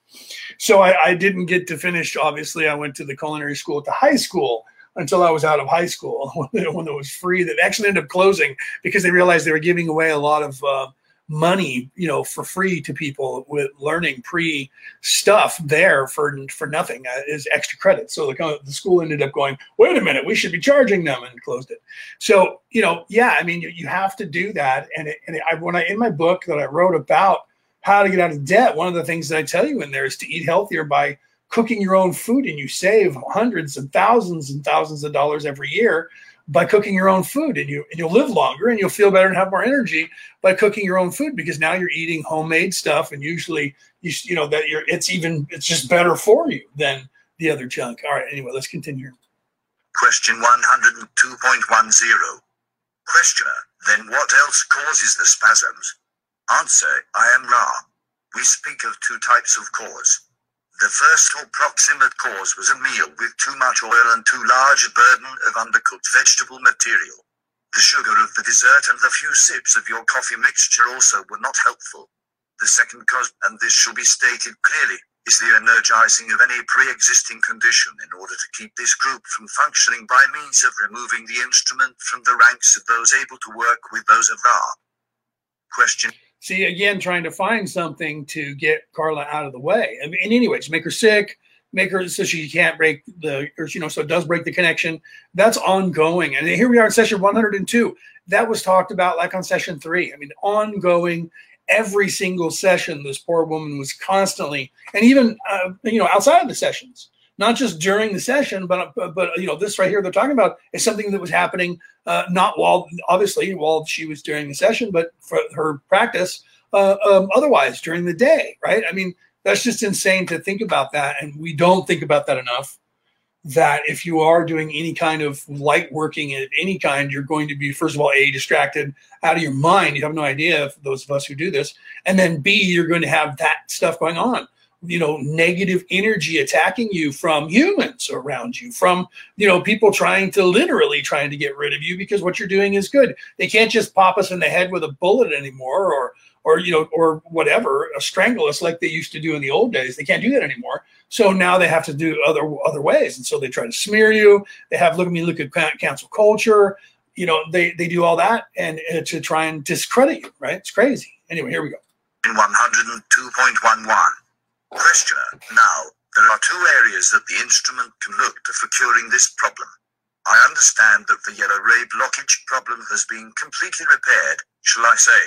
So I, I didn't get to finish. Obviously, I went to the culinary school at the high school until I was out of high school when, it was free. That actually ended up closing because they realized they were giving away a lot of. Uh, money, you know, for free to people with learning pre stuff there for for nothing uh, is extra credit. So the the school ended up going, wait a minute, we should be charging them, and closed it. So you know, yeah, I mean, you, you have to do that. And it, and I, when I in my book that I wrote about how to get out of debt, one of the things that I tell you in there is to eat healthier by cooking your own food, and you save hundreds and thousands and thousands of dollars every year by cooking your own food and you and you'll live longer and you'll feel better and have more energy by cooking your own food because now you're eating homemade stuff and usually you you know that you're it's even it's just better for you than the other junk. All right, anyway, let's continue. Question 102.10. Questioner, then what else causes the spasms? Answer, I am Ra. We speak of two types of cause. The first or proximate cause was a meal with too much oil and too large a burden of undercooked vegetable material. The sugar of the dessert and the few sips of your coffee mixture also were not helpful. The second cause, and this should be stated clearly, is the energizing of any pre-existing condition in order to keep this group from functioning by means of removing the instrument from the ranks of those able to work with those of Ra. Question see again trying to find something to get Carla out of the way. I mean, in any ways, make her sick, make her so she can't break the, or you know, so it does break the connection. That's ongoing. And here we are in session 102. That was talked about like on session three. I mean, ongoing. Every single session, this poor woman was constantly, and even uh, you know, outside of the sessions, not just during the session, but, but, you know, this right here they're talking about is something that was happening uh, not while obviously while she was during the session, but for her practice uh, um, otherwise during the day, right? I mean, that's just insane to think about that, and we don't think about that enough. That if you are doing any kind of light working of any kind, you're going to be first of all a distracted out of your mind. You have no idea if those of us who do this, and then b you're going to have that stuff going on you know negative energy attacking you from humans around you from you know people trying to literally trying to get rid of you because what you're doing is good. They can't just pop us in the head with a bullet anymore or or you know or whatever strangle us like they used to do in the old days. They can't do that anymore. So now they have to do other other ways. And so they try to smear you. They have look at me look at cancel culture. You know they they do all that and uh, to try and discredit you right? It's crazy. Anyway here we go. In 102.11 Questioner, now, there are two areas that the instrument can look to for curing this problem. I understand that the yellow ray blockage problem has been completely repaired, shall I say?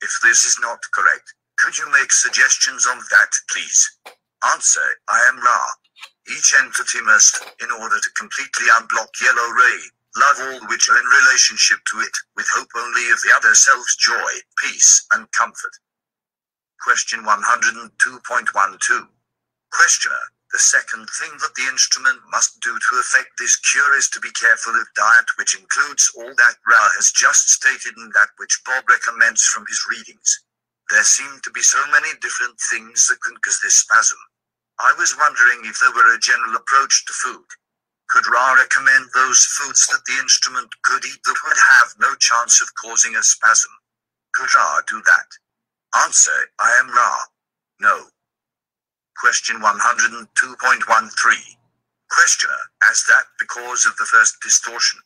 If this is not correct, could you make suggestions on that, please? Answer, I am Ra. Each entity must, in order to completely unblock yellow ray, Love all which are in relationship to it, with hope only of the other self's joy, peace, and comfort. Question 102.12. Questioner. The second thing that the instrument must do to effect this cure is to be careful of diet, which includes all that Ra has just stated and that which Bob recommends from his readings. There seem to be so many different things that can cause this spasm. I was wondering if there were a general approach to food. Could Ra recommend those foods that the instrument could eat that would have no chance of causing a spasm? Could Ra do that? Answer, I am Ra. No. Question 102.13. Questioner, as that because of the first distortion?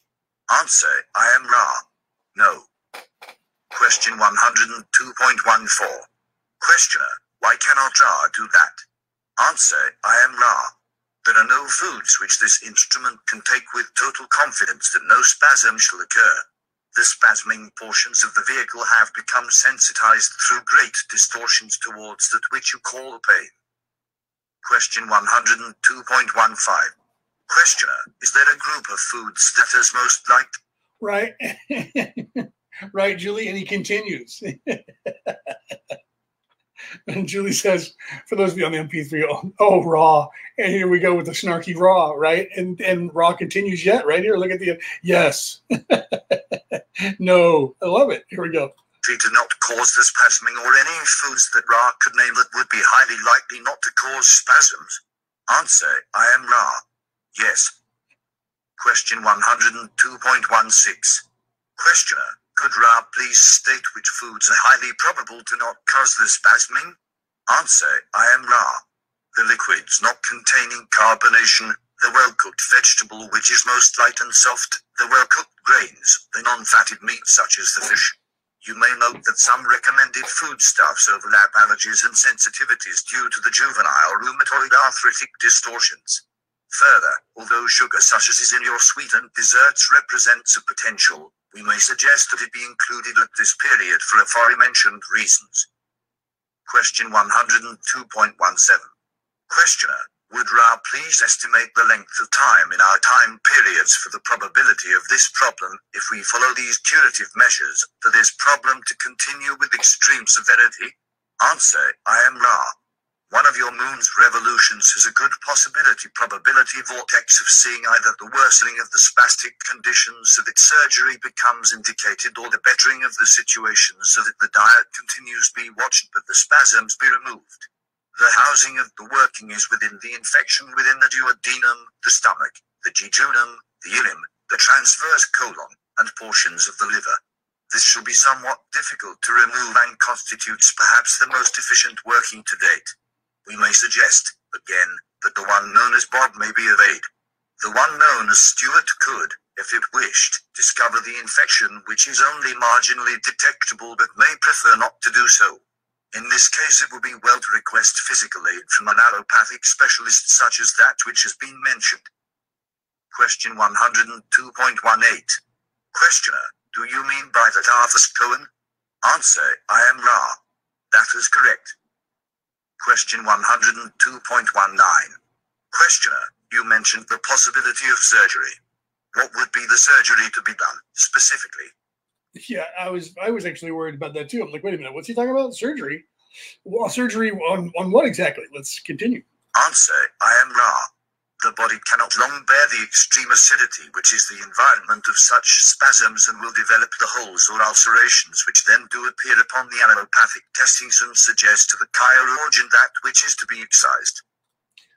Answer, I am Ra. No. Question 102.14. Questioner, why cannot Ra do that? Answer, I am Ra. There are no foods which this instrument can take with total confidence that no spasm shall occur. The spasming portions of the vehicle have become sensitized through great distortions towards that which you call pain. Question 102.15. Questioner, is there a group of foods that is most liked? Right. right, Julie. And he continues. And Julie says, for those of you on the MP3, oh, oh, Ra. And here we go with the snarky Ra, right? And and Ra continues yet, right here. Look at the yes. no, I love it. Here we go. To not cause the spasming or any foods that Ra could name that would be highly likely not to cause spasms. Answer, I am Ra. Yes. Question 102.16. Questioner, could Ra please state which foods are highly probable to not cause the spasming? Answer, I am Ra. The liquids not containing carbonation, the well-cooked vegetable which is most light and soft, the well-cooked grains, the non-fatted meat such as the fish. You may note that some recommended foodstuffs overlap allergies and sensitivities due to the juvenile rheumatoid arthritic distortions. Further, although sugar such as is in your sweetened desserts represents a potential, we may suggest that it be included at this period for aforementioned reasons. Question 102.17. Questioner, would Ra please estimate the length of time in our time periods for the probability of this problem, if we follow these curative measures, for this problem to continue with extreme severity? Answer, I am Ra. One of your moon's revolutions is a good possibility probability vortex of seeing either the worsening of the spastic conditions so that surgery becomes indicated or the bettering of the situation so that the diet continues be watched but the spasms be removed. The housing of the working is within the infection within the duodenum, the stomach, the jejunum, the ileum, the transverse colon, and portions of the liver. This shall be somewhat difficult to remove and constitutes perhaps the most efficient working to date. We may suggest, again, that the one known as Bob may be of aid. The one known as Stuart could, if it wished, discover the infection which is only marginally detectable but may prefer not to do so. In this case, it would be well to request physical aid from an allopathic specialist such as that which has been mentioned. Question 102.18. Questioner, do you mean by that Arthur Cohen? Answer, I am Ra. That is correct. Question 102.19. Questioner, you mentioned the possibility of surgery. What would be the surgery to be done, specifically? Yeah, I was I was actually worried about that too. I'm like, wait a minute, what's he talking about? Surgery? Well, surgery on, on what exactly? Let's continue. Answer, I am Ra the body cannot long bear the extreme acidity which is the environment of such spasms and will develop the holes or ulcerations which then do appear upon the allopathic testings and suggest to the chirurgeon that which is to be excised.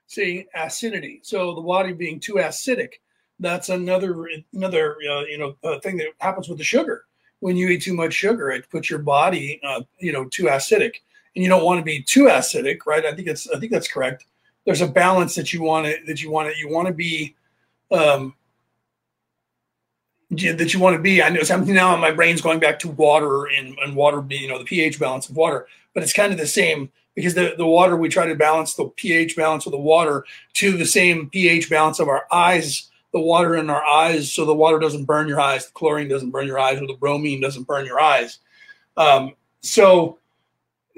See, acidity. So the body being too acidic, that's another another uh, you know uh, thing that happens with the sugar. When you eat too much sugar, it puts your body uh, you know too acidic, and you don't want to be too acidic, right? I think it's I think that's correct there's a balance that you want to that you want to you want to be um that you want to be. I know something now my brain's going back to water and, and water being, you know, the pH balance of water, but it's kind of the same because the, the water, we try to balance the pH balance of the water to the same pH balance of our eyes, the water in our eyes. So the water doesn't burn your eyes, the chlorine doesn't burn your eyes, or the bromine doesn't burn your eyes. Um, so,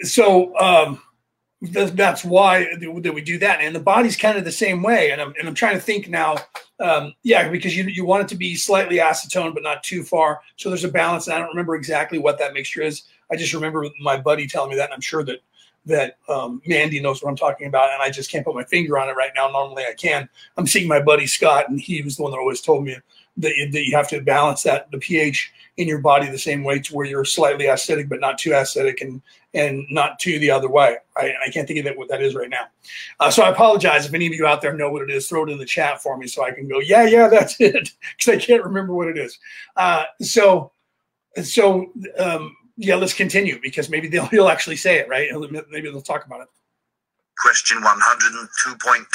so, um, that's why that we do that. And the body's kind of the same way. And I'm, and I'm trying to think now, um, yeah, because you, you want it to be slightly acetone, but not too far. So there's a balance. And I don't remember exactly what that mixture is. I just remember my buddy telling me that. And I'm sure that, that um, Mandy knows what I'm talking about. And I just can't put my finger on it right now. Normally I can. I'm seeing my buddy Scott, and he was the one that always told me that you, that you have to balance that the pH in your body the same way to where you're slightly acidic but not too acidic and and not too the other way. I, I can't think of that, what that is right now. Uh, so I apologize if any of you out there know what it is. Throw it in the chat for me so I can go, yeah, yeah, that's it, because I can't remember what it is. Uh, so so um, yeah, let's continue because maybe they'll he'll actually say it right. Maybe they'll talk about it. Question 102.20.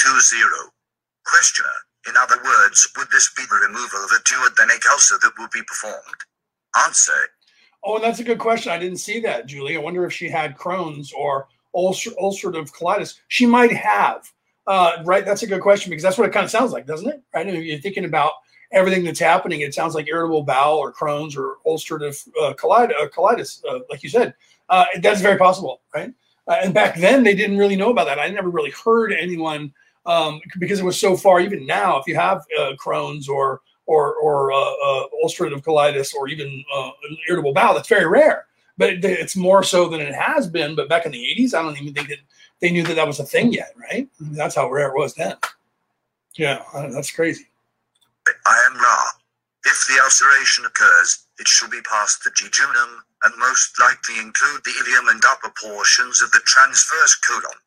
Questioner. In other words, would this be the removal of a duodenal ulcer that will be performed? Answer. Oh, that's a good question. I didn't see that, Julie. I wonder if she had Crohn's or ulcer- ulcerative colitis. She might have. Uh, right. That's a good question because that's what it kind of sounds like, doesn't it? Right. And you're thinking about everything that's happening. It sounds like irritable bowel or Crohn's or ulcerative uh, colitis, uh, colitis uh, like you said. Uh, that's very possible, right? Uh, and back then, they didn't really know about that. I never really heard anyone um, because it was so far. Even now, if you have uh, Crohn's or or or ulcerative colitis or even irritable bowel, that's very rare. But it's more so than it has been. But back in the '80s, I don't even think that they knew that that was a thing yet, right? That's how rare it was then. Yeah, that's crazy. I am Ra. If the ulceration occurs, it shall be past the jejunum and most likely include the ileum and upper portions of the transverse colon.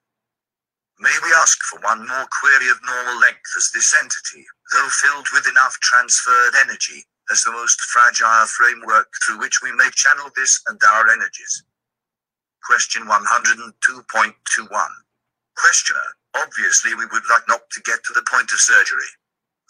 May we ask for one more query of normal length as this entity, though filled with enough transferred energy, has the most fragile framework through which we may channel this and our energies. Question 102.21. Questioner, obviously we would like not to get to the point of surgery.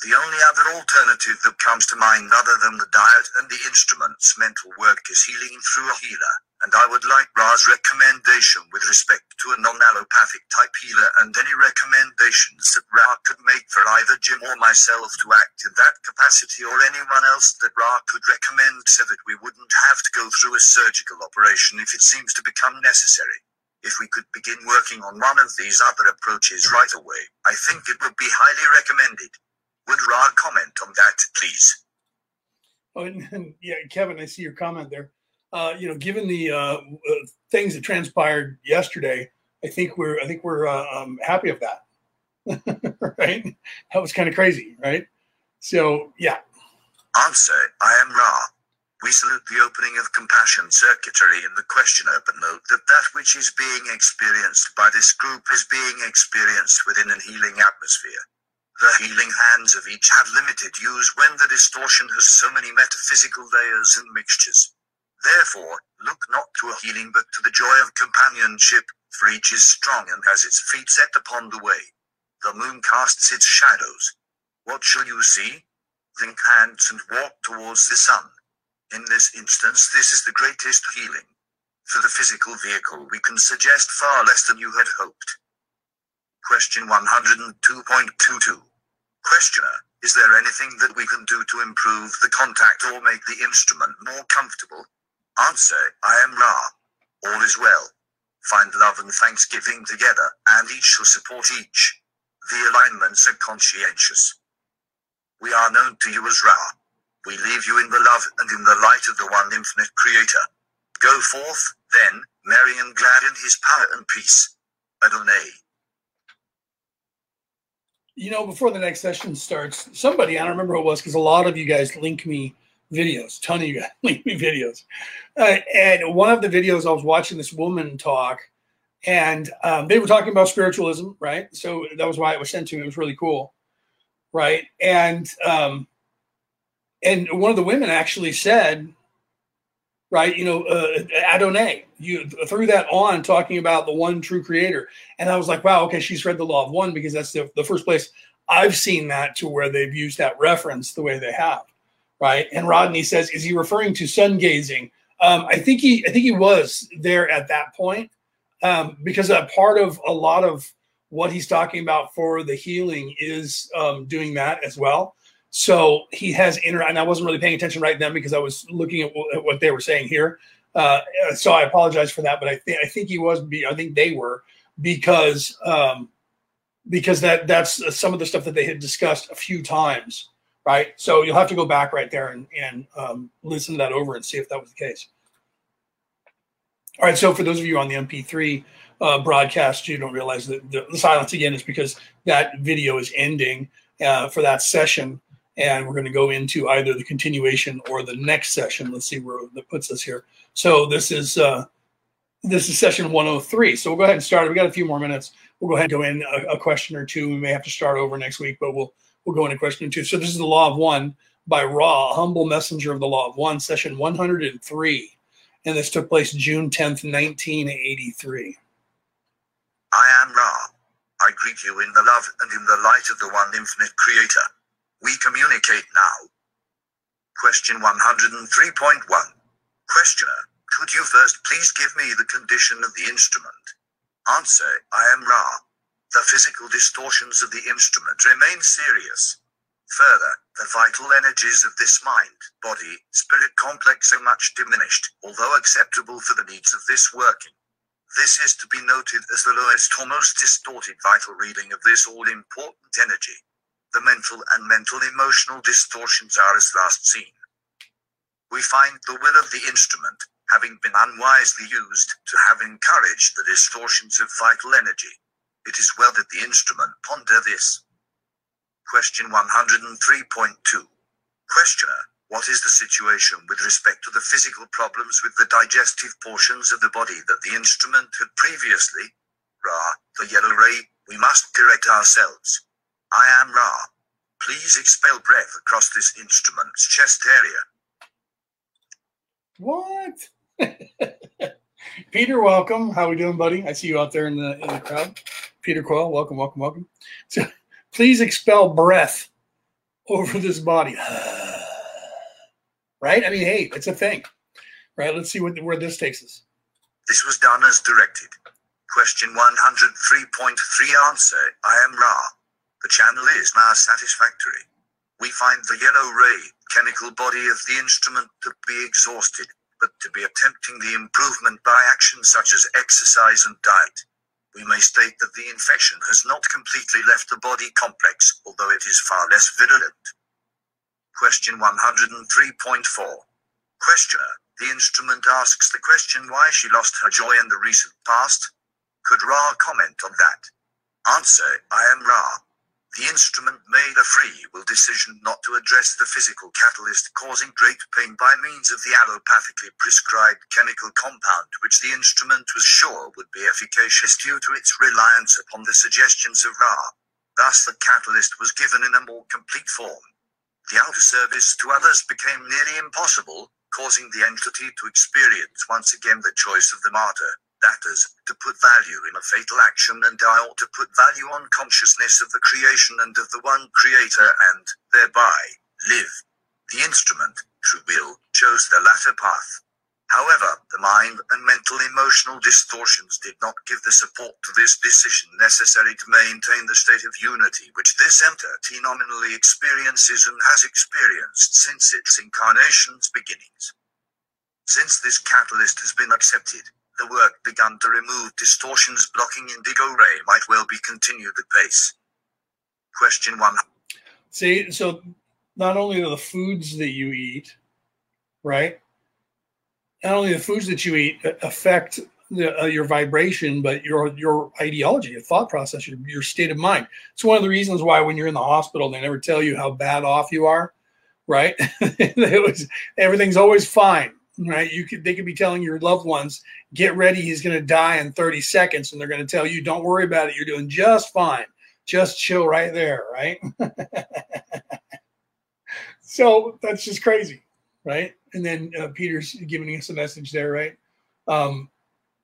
The only other alternative that comes to mind other than the diet and the instruments mental work is healing through a healer and I would like Ra's recommendation with respect to a non-allopathic type healer and any recommendations that Ra could make for either Jim or myself to act in that capacity or anyone else that Ra could recommend so that we wouldn't have to go through a surgical operation if it seems to become necessary. If we could begin working on one of these other approaches right away, I think it would be highly recommended. Would Ra comment on that, please? Oh, and, yeah, Kevin, I see your comment there uh, you know, given the uh, uh, things that transpired yesterday, I think we're I think we're uh, um, happy of that. right? That was kind of crazy, right? So yeah. Answer: I am Ra. We salute the opening of compassion circuitry in the questioner, but note that that which is being experienced by this group is being experienced within an healing atmosphere. The healing hands of each have limited use when the distortion has so many metaphysical layers and mixtures. Therefore, look not to a healing but to the joy of companionship, for each is strong and has its feet set upon the way. The moon casts its shadows. What shall you see? Think hands and walk towards the sun. In this instance, this is the greatest healing. For the physical vehicle, we can suggest far less than you had hoped. Question 102.22. Questioner, is there anything that we can do to improve the contact or make the instrument more comfortable? Answer, I am Ra. All is well. Find love and thanksgiving together, and each shall support each. The alignments are conscientious. We are known to you as Ra. We leave you in the love and in the light of the one infinite creator. Go forth, then, merry and glad in his power and peace. Adonai. You know, before the next session starts, somebody, I don't remember who it was, because a lot of you guys link me videos, ton of you guys link me videos. Uh, and one of the videos I was watching this woman talk, and um, they were talking about spiritualism, right? So that was why it was sent to me. It was really cool, right? And um, and one of the women actually said, right, you know, uh, Adonai, you threw that on talking about the one true creator. And I was like, wow, okay, she's read the law of one because that's the, the first place I've seen that to where they've used that reference the way they have right? And Rodney says, is he referring to sun gazing? Um, I think he, I think he was there at that point um, because a part of a lot of what he's talking about for the healing is um, doing that as well. So he has inter, and I wasn't really paying attention right then because I was looking at, w- at what they were saying here. Uh, so I apologize for that, but I think I think he was. Be, I think they were because um, because that that's some of the stuff that they had discussed a few times, right? So you'll have to go back right there and and um, listen to that over and see if that was the case. All right. So for those of you on the MP3 uh, broadcast, you don't realize that the, the, silence again is because that video is ending uh, for that session, and we're going to go into either the continuation or the next session. Let's see where that puts us here. So this is uh, this is session 103. So we'll go ahead and start. We got a few more minutes. We'll go ahead and go in a, a question or two. We may have to start over next week, but we'll we'll go into question two. So this is the Law of One by Ra, humble messenger of the Law of One, session 103 and this took place June 10th, 1983. I am Ra. I greet you in the love and in the light of the one infinite creator. We communicate now. Question 103.1. Questioner, could you first please give me the condition of the instrument? Answer, I am Ra. The physical distortions of the instrument remain serious. Further, the vital energies of this mind, body, spirit complex are much diminished, although acceptable for the needs of this working. This is to be noted as the lowest or most distorted vital reading of this all important energy. The mental and mental emotional distortions are as last seen. We find the will of the instrument, having been unwisely used, to have encouraged the distortions of vital energy. It is well that the instrument ponder this. Question 103.2. Questioner, what is the situation with respect to the physical problems with the digestive portions of the body that the instrument had previously? Ra, the yellow ray, we must correct ourselves. I am Ra. Please expel breath across this instrument's chest area. What? Peter, welcome. How we doing, buddy? I see you out there in the in the crowd. Peter Coyle, welcome, welcome, welcome. So Please expel breath over this body. right? I mean, hey, it's a thing. Right? Let's see what, where this takes us. This was done as directed. Question 103.3 answer I am Ra. The channel is now satisfactory. We find the yellow ray, chemical body of the instrument to be exhausted, but to be attempting the improvement by actions such as exercise and diet we may state that the infection has not completely left the body complex, although it is far less virulent. Question 103.4. Questioner, the instrument asks the question why she lost her joy in the recent past. Could Ra comment on that? Answer, I am Ra. The instrument made a free will decision not to address the physical catalyst causing great pain by means of the allopathically prescribed chemical compound, which the instrument was sure would be efficacious due to its reliance upon the suggestions of Ra. Thus, the catalyst was given in a more complete form. The outer service to others became nearly impossible, causing the entity to experience once again the choice of the martyr to put value in a fatal action and I ought to put value on consciousness of the creation and of the one creator and, thereby, live. The instrument, true will, chose the latter path. However, the mind and mental emotional distortions did not give the support to this decision necessary to maintain the state of unity which this entity nominally experiences and has experienced since its incarnation's beginnings. Since this catalyst has been accepted, the work begun to remove distortions blocking indigo ray might well be continued at pace. Question one. See, so not only are the foods that you eat, right? Not only the foods that you eat affect the, uh, your vibration, but your your ideology, your thought process, your, your state of mind. It's one of the reasons why when you're in the hospital, they never tell you how bad off you are, right? it was everything's always fine right? You could they could be telling your loved ones, get ready, he's going to die in 30 seconds, and they're going to tell you, don't worry about it, you're doing just fine. Just chill right there, right? so that's just crazy, right? And then uh, Peter's giving us a message there, right? Um,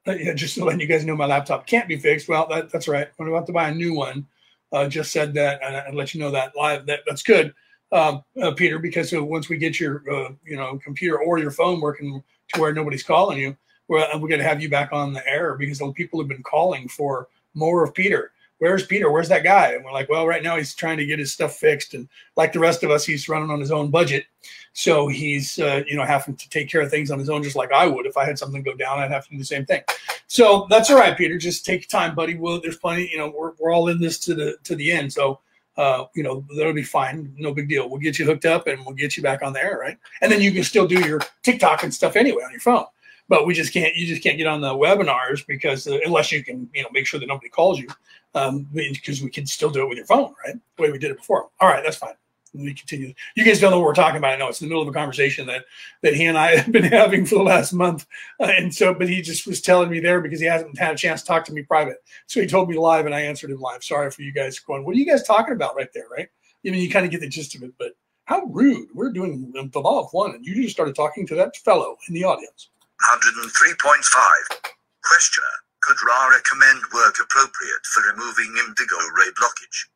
yeah, just to let you guys know, my laptop can't be fixed. Well, that, that's right. I'm about to buy a new one. Uh, just said that, and I let you know that live. That that's good um, uh, Peter, because uh, once we get your uh, you know computer or your phone working to where nobody's calling you, we're, we're going to have you back on the air because people have been calling for more of Peter. Where's Peter? Where's that guy? And we're like, well, right now he's trying to get his stuff fixed, and like the rest of us, he's running on his own budget, so he's uh, you know having to take care of things on his own, just like I would if I had something go down. I'd have to do the same thing. So that's all right, Peter. Just take time, buddy. Well, there's plenty. You know, we're, we're all in this to the to the end. So uh, you know, that'll be fine. No big deal. We'll get you hooked up and we'll get you back on the air, right? And then you can still do your TikTok and stuff anyway on your phone. But we just can't. You just can't get on the webinars because uh, unless you can, you know, make sure that nobody calls you, um, because we can still do it with your phone, right? The way we did it before. All right, that's fine we continue. You guys don't know what we're talking about. I know it's in the middle of a conversation that that he and I have been having for the last month, uh, and so, but he just was telling me there because he hasn't had a chance to talk to me private. So he told me live, and I answered him live. Sorry for you guys going. What are you guys talking about right there? Right? I mean, you kind of get the gist of it, but how rude! We're doing the law of one, and you just started talking to that fellow in the audience. 103.5 questioner. Could Ra recommend work appropriate for removing indigo ray blockage?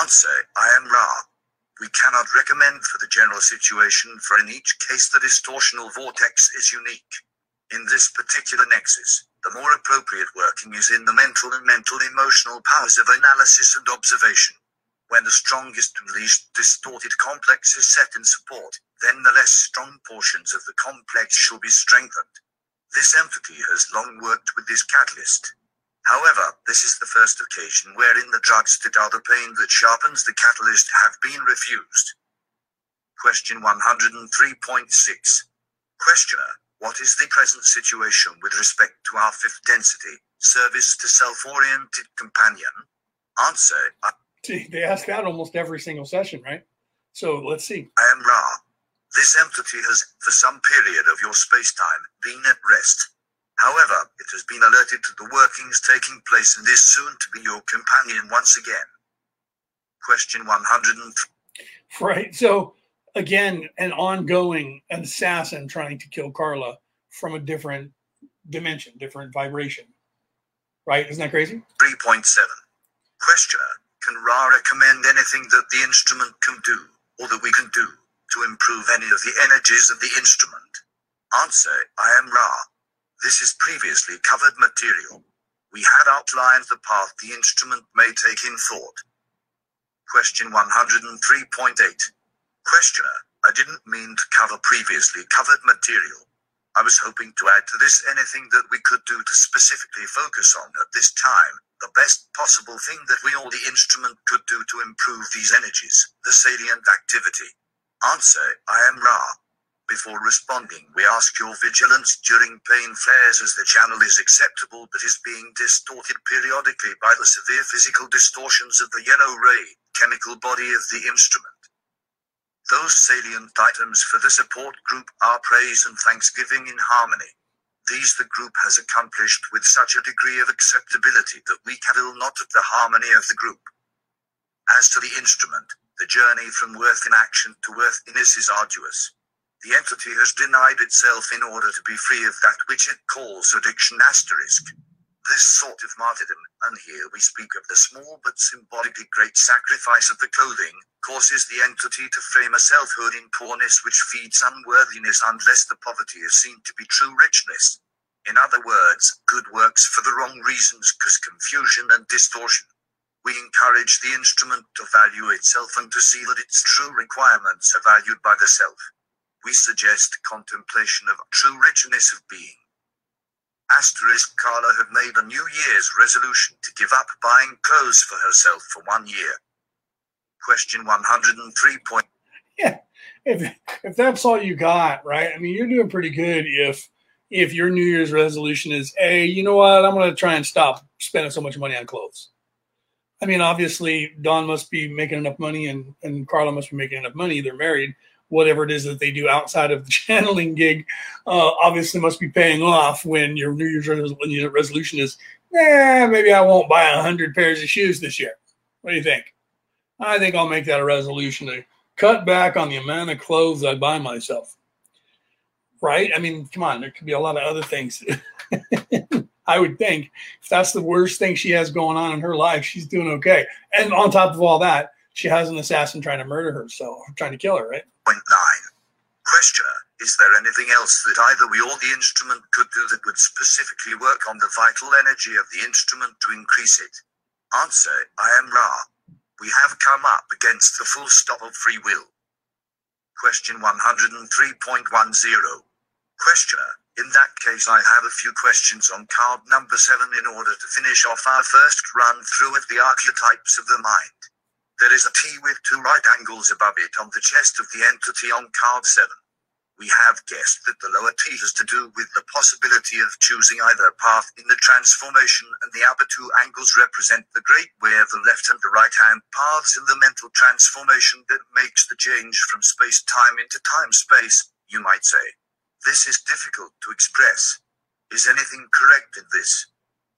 Answer: I am Ra. We cannot recommend for the general situation, for in each case the distortional vortex is unique. In this particular nexus, the more appropriate working is in the mental and mental emotional powers of analysis and observation. When the strongest and least distorted complex is set in support, then the less strong portions of the complex shall be strengthened. This entity has long worked with this catalyst. However, this is the first occasion wherein the drugs to dull the pain that sharpens the catalyst have been refused. Question 103.6. Questioner, what is the present situation with respect to our fifth density, service to self-oriented companion? Answer, I- See, they ask that almost every single session, right? So let's see. I am Ra. This entity has, for some period of your space-time, been at rest. However, it has been alerted to the workings taking place and is soon to be your companion once again. Question 103. Right. So, again, an ongoing assassin trying to kill Carla from a different dimension, different vibration. Right? Isn't that crazy? 3.7. Questioner Can Ra recommend anything that the instrument can do, or that we can do, to improve any of the energies of the instrument? Answer I am Ra. This is previously covered material. We had outlined the path the instrument may take in thought. Question 103.8. Questioner, I didn't mean to cover previously covered material. I was hoping to add to this anything that we could do to specifically focus on at this time, the best possible thing that we or the instrument could do to improve these energies, the salient activity. Answer, I am Ra. Before responding, we ask your vigilance during pain flares as the channel is acceptable but is being distorted periodically by the severe physical distortions of the yellow ray, chemical body of the instrument. Those salient items for the support group are praise and thanksgiving in harmony. These the group has accomplished with such a degree of acceptability that we cavil not at the harmony of the group. As to the instrument, the journey from worth in action to worth in is arduous. The entity has denied itself in order to be free of that which it calls addiction asterisk. This sort of martyrdom, and here we speak of the small but symbolically great sacrifice of the clothing, causes the entity to frame a selfhood in poorness which feeds unworthiness unless the poverty is seen to be true richness. In other words, good works for the wrong reasons cause confusion and distortion. We encourage the instrument to value itself and to see that its true requirements are valued by the self we suggest contemplation of true richness of being. Asterisk Carla had made a New Year's resolution to give up buying clothes for herself for one year. Question 103. Point. Yeah, if, if that's all you got, right? I mean, you're doing pretty good if if your New Year's resolution is, hey, you know what? I'm going to try and stop spending so much money on clothes. I mean, obviously, Don must be making enough money and, and Carla must be making enough money. They're married whatever it is that they do outside of the channeling gig uh, obviously must be paying off when your New Year's resolution is, eh, maybe I won't buy a hundred pairs of shoes this year. What do you think? I think I'll make that a resolution to cut back on the amount of clothes I buy myself. Right? I mean, come on, there could be a lot of other things. I would think if that's the worst thing she has going on in her life, she's doing okay. And on top of all that, she has an assassin trying to murder her, so trying to kill her, right? Point nine. Questioner, is there anything else that either we or the instrument could do that would specifically work on the vital energy of the instrument to increase it? Answer, I am Ra. We have come up against the full stop of free will. Question 103.10. Questioner, In that case, I have a few questions on card number seven in order to finish off our first run through of the archetypes of the mind. There is a T with two right angles above it on the chest of the entity on card seven. We have guessed that the lower T has to do with the possibility of choosing either path in the transformation, and the upper two angles represent the great way of the left and the right hand paths in the mental transformation that makes the change from space time into time space, you might say. This is difficult to express. Is anything correct in this?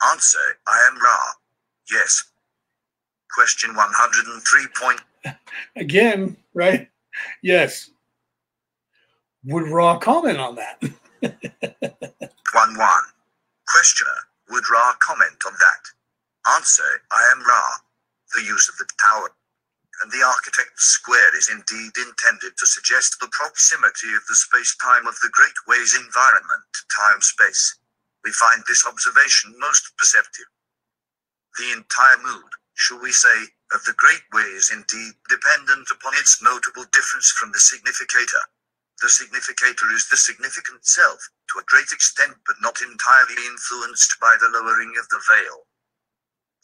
Answer I am Ra. Yes. Question 103. Point. Again, right? Yes. Would Ra comment on that? 1 1. Questioner. Would Ra comment on that? Answer I am Ra. The use of the tower and the architect's square is indeed intended to suggest the proximity of the space-time of the Great Ways environment to time-space. We find this observation most perceptive. The entire mood, shall we say, of the Great Way is indeed dependent upon its notable difference from the significator. The significator is the significant self, to a great extent but not entirely influenced by the lowering of the veil.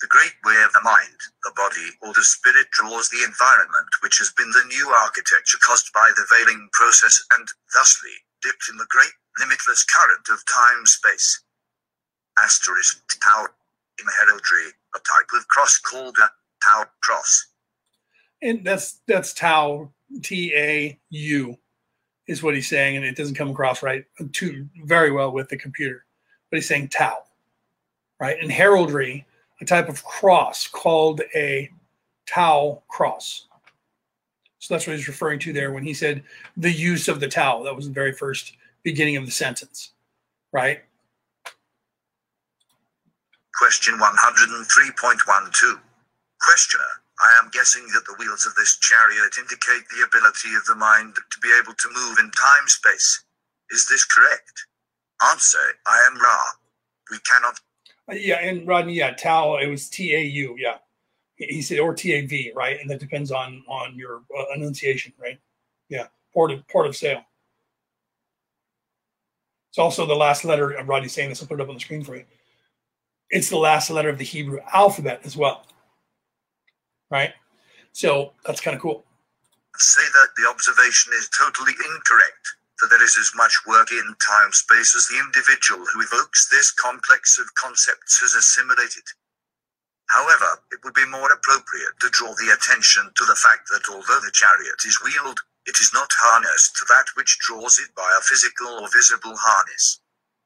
The great way of the mind, the body, or the spirit draws the environment which has been the new architecture caused by the veiling process and, thusly, dipped in the great, limitless current of time space. Asterisk Tau. In heraldry, a type of cross called a Tau cross. And that's that's Tau, T A U, is what he's saying, and it doesn't come across right too very well with the computer. But he's saying Tau, right? And heraldry a type of cross called a Tau cross. So that's what he's referring to there when he said the use of the Tau. That was the very first beginning of the sentence, right? Question 103.12. Questioner, I am guessing that the wheels of this chariot indicate the ability of the mind to be able to move in time space. Is this correct? Answer, I am Ra. We cannot uh, yeah, and Rodney, yeah, Tau, it was T A U, yeah. He said or T A V, right? And that depends on on your uh, enunciation, right? Yeah, port of port of sale. It's also the last letter of Rodney saying this. I'll put it up on the screen for you. It's the last letter of the Hebrew alphabet as well, right? So that's kind of cool. Say that the observation is totally incorrect for there is as much work in time space as the individual who evokes this complex of concepts has assimilated. However, it would be more appropriate to draw the attention to the fact that although the chariot is wheeled, it is not harnessed to that which draws it by a physical or visible harness.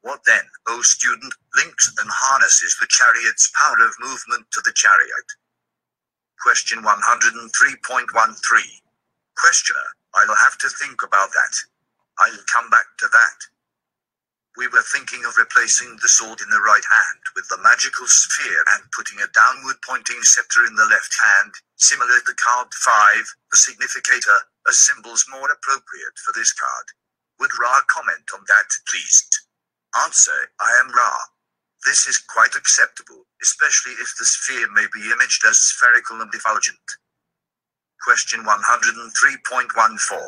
What then, O student, links and harnesses the chariot's power of movement to the chariot? Question 103.13. Questioner, I'll have to think about that. I'll come back to that. We were thinking of replacing the sword in the right hand with the magical sphere and putting a downward pointing scepter in the left hand, similar to card 5, the significator, as symbols more appropriate for this card. Would Ra comment on that, please? Answer, I am Ra. This is quite acceptable, especially if the sphere may be imaged as spherical and effulgent. Question 103.14.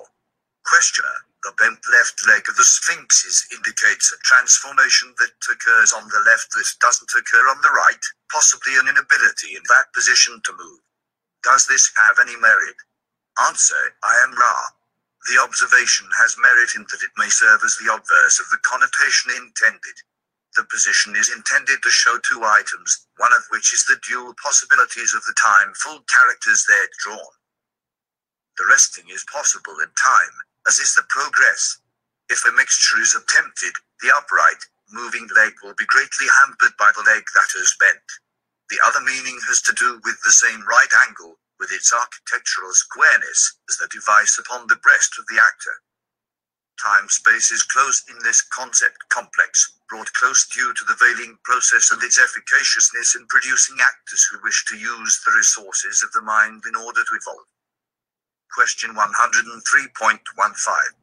Questioner, the bent left leg of the sphinxes indicates a transformation that occurs on the left that doesn't occur on the right, possibly an inability in that position to move. Does this have any merit? Answer, I am Ra. The observation has merit in that it may serve as the obverse of the connotation intended. The position is intended to show two items, one of which is the dual possibilities of the time full characters there drawn. The resting is possible in time, as is the progress. If a mixture is attempted, the upright, moving leg will be greatly hampered by the leg that is bent. The other meaning has to do with the same right angle, with its architectural squareness, as the device upon the breast of the actor. Time space is closed in this concept complex, brought close due to the veiling process and its efficaciousness in producing actors who wish to use the resources of the mind in order to evolve. Question 103.15.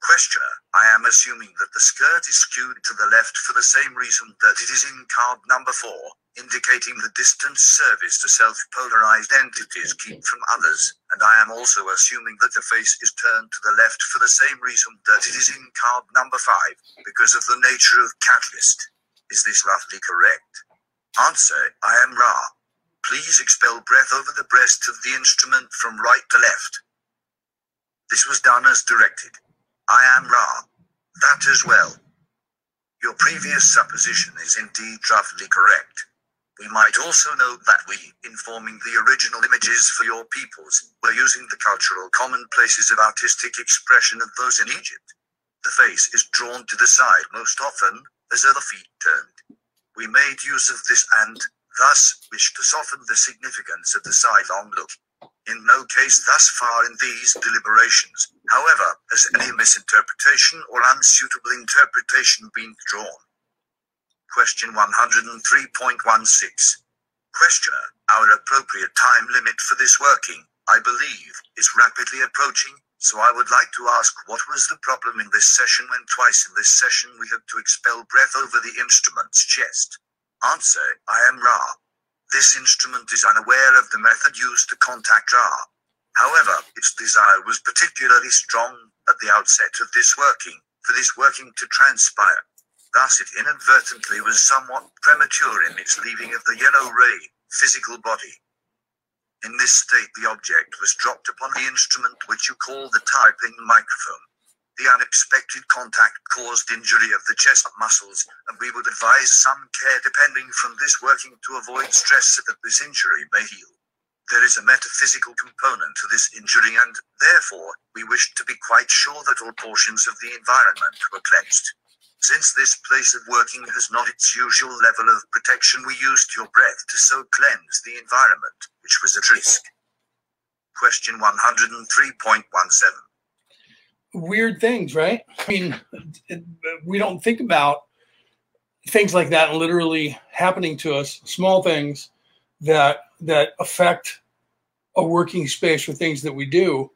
Questioner, I am assuming that the skirt is skewed to the left for the same reason that it is in card number 4, indicating the distance service to self-polarized entities keep from others, and I am also assuming that the face is turned to the left for the same reason that it is in card number 5, because of the nature of catalyst. Is this roughly correct? Answer, I am Ra. Please expel breath over the breast of the instrument from right to left. This was done as directed. I am Ra. That as well. Your previous supposition is indeed roughly correct. We might also note that we, informing the original images for your peoples, were using the cultural commonplaces of artistic expression of those in Egypt. The face is drawn to the side most often, as are the feet turned. We made use of this and, thus, wished to soften the significance of the sidelong look. In no case thus far in these deliberations, however, has any misinterpretation or unsuitable interpretation been drawn. Question 103.16. Questioner, our appropriate time limit for this working, I believe, is rapidly approaching, so I would like to ask what was the problem in this session when twice in this session we had to expel breath over the instrument's chest? Answer, I am Ra. This instrument is unaware of the method used to contact Ra. However, its desire was particularly strong at the outset of this working, for this working to transpire. Thus it inadvertently was somewhat premature in its leaving of the yellow ray, physical body. In this state the object was dropped upon the instrument which you call the typing microphone. The unexpected contact caused injury of the chest muscles, and we would advise some care depending from this working to avoid stress so that this injury may heal. There is a metaphysical component to this injury, and therefore, we wished to be quite sure that all portions of the environment were cleansed. Since this place of working has not its usual level of protection, we used your breath to so cleanse the environment, which was at risk. Question 103.17 weird things, right? I mean, it, we don't think about things like that literally happening to us, small things that that affect a working space or things that we do.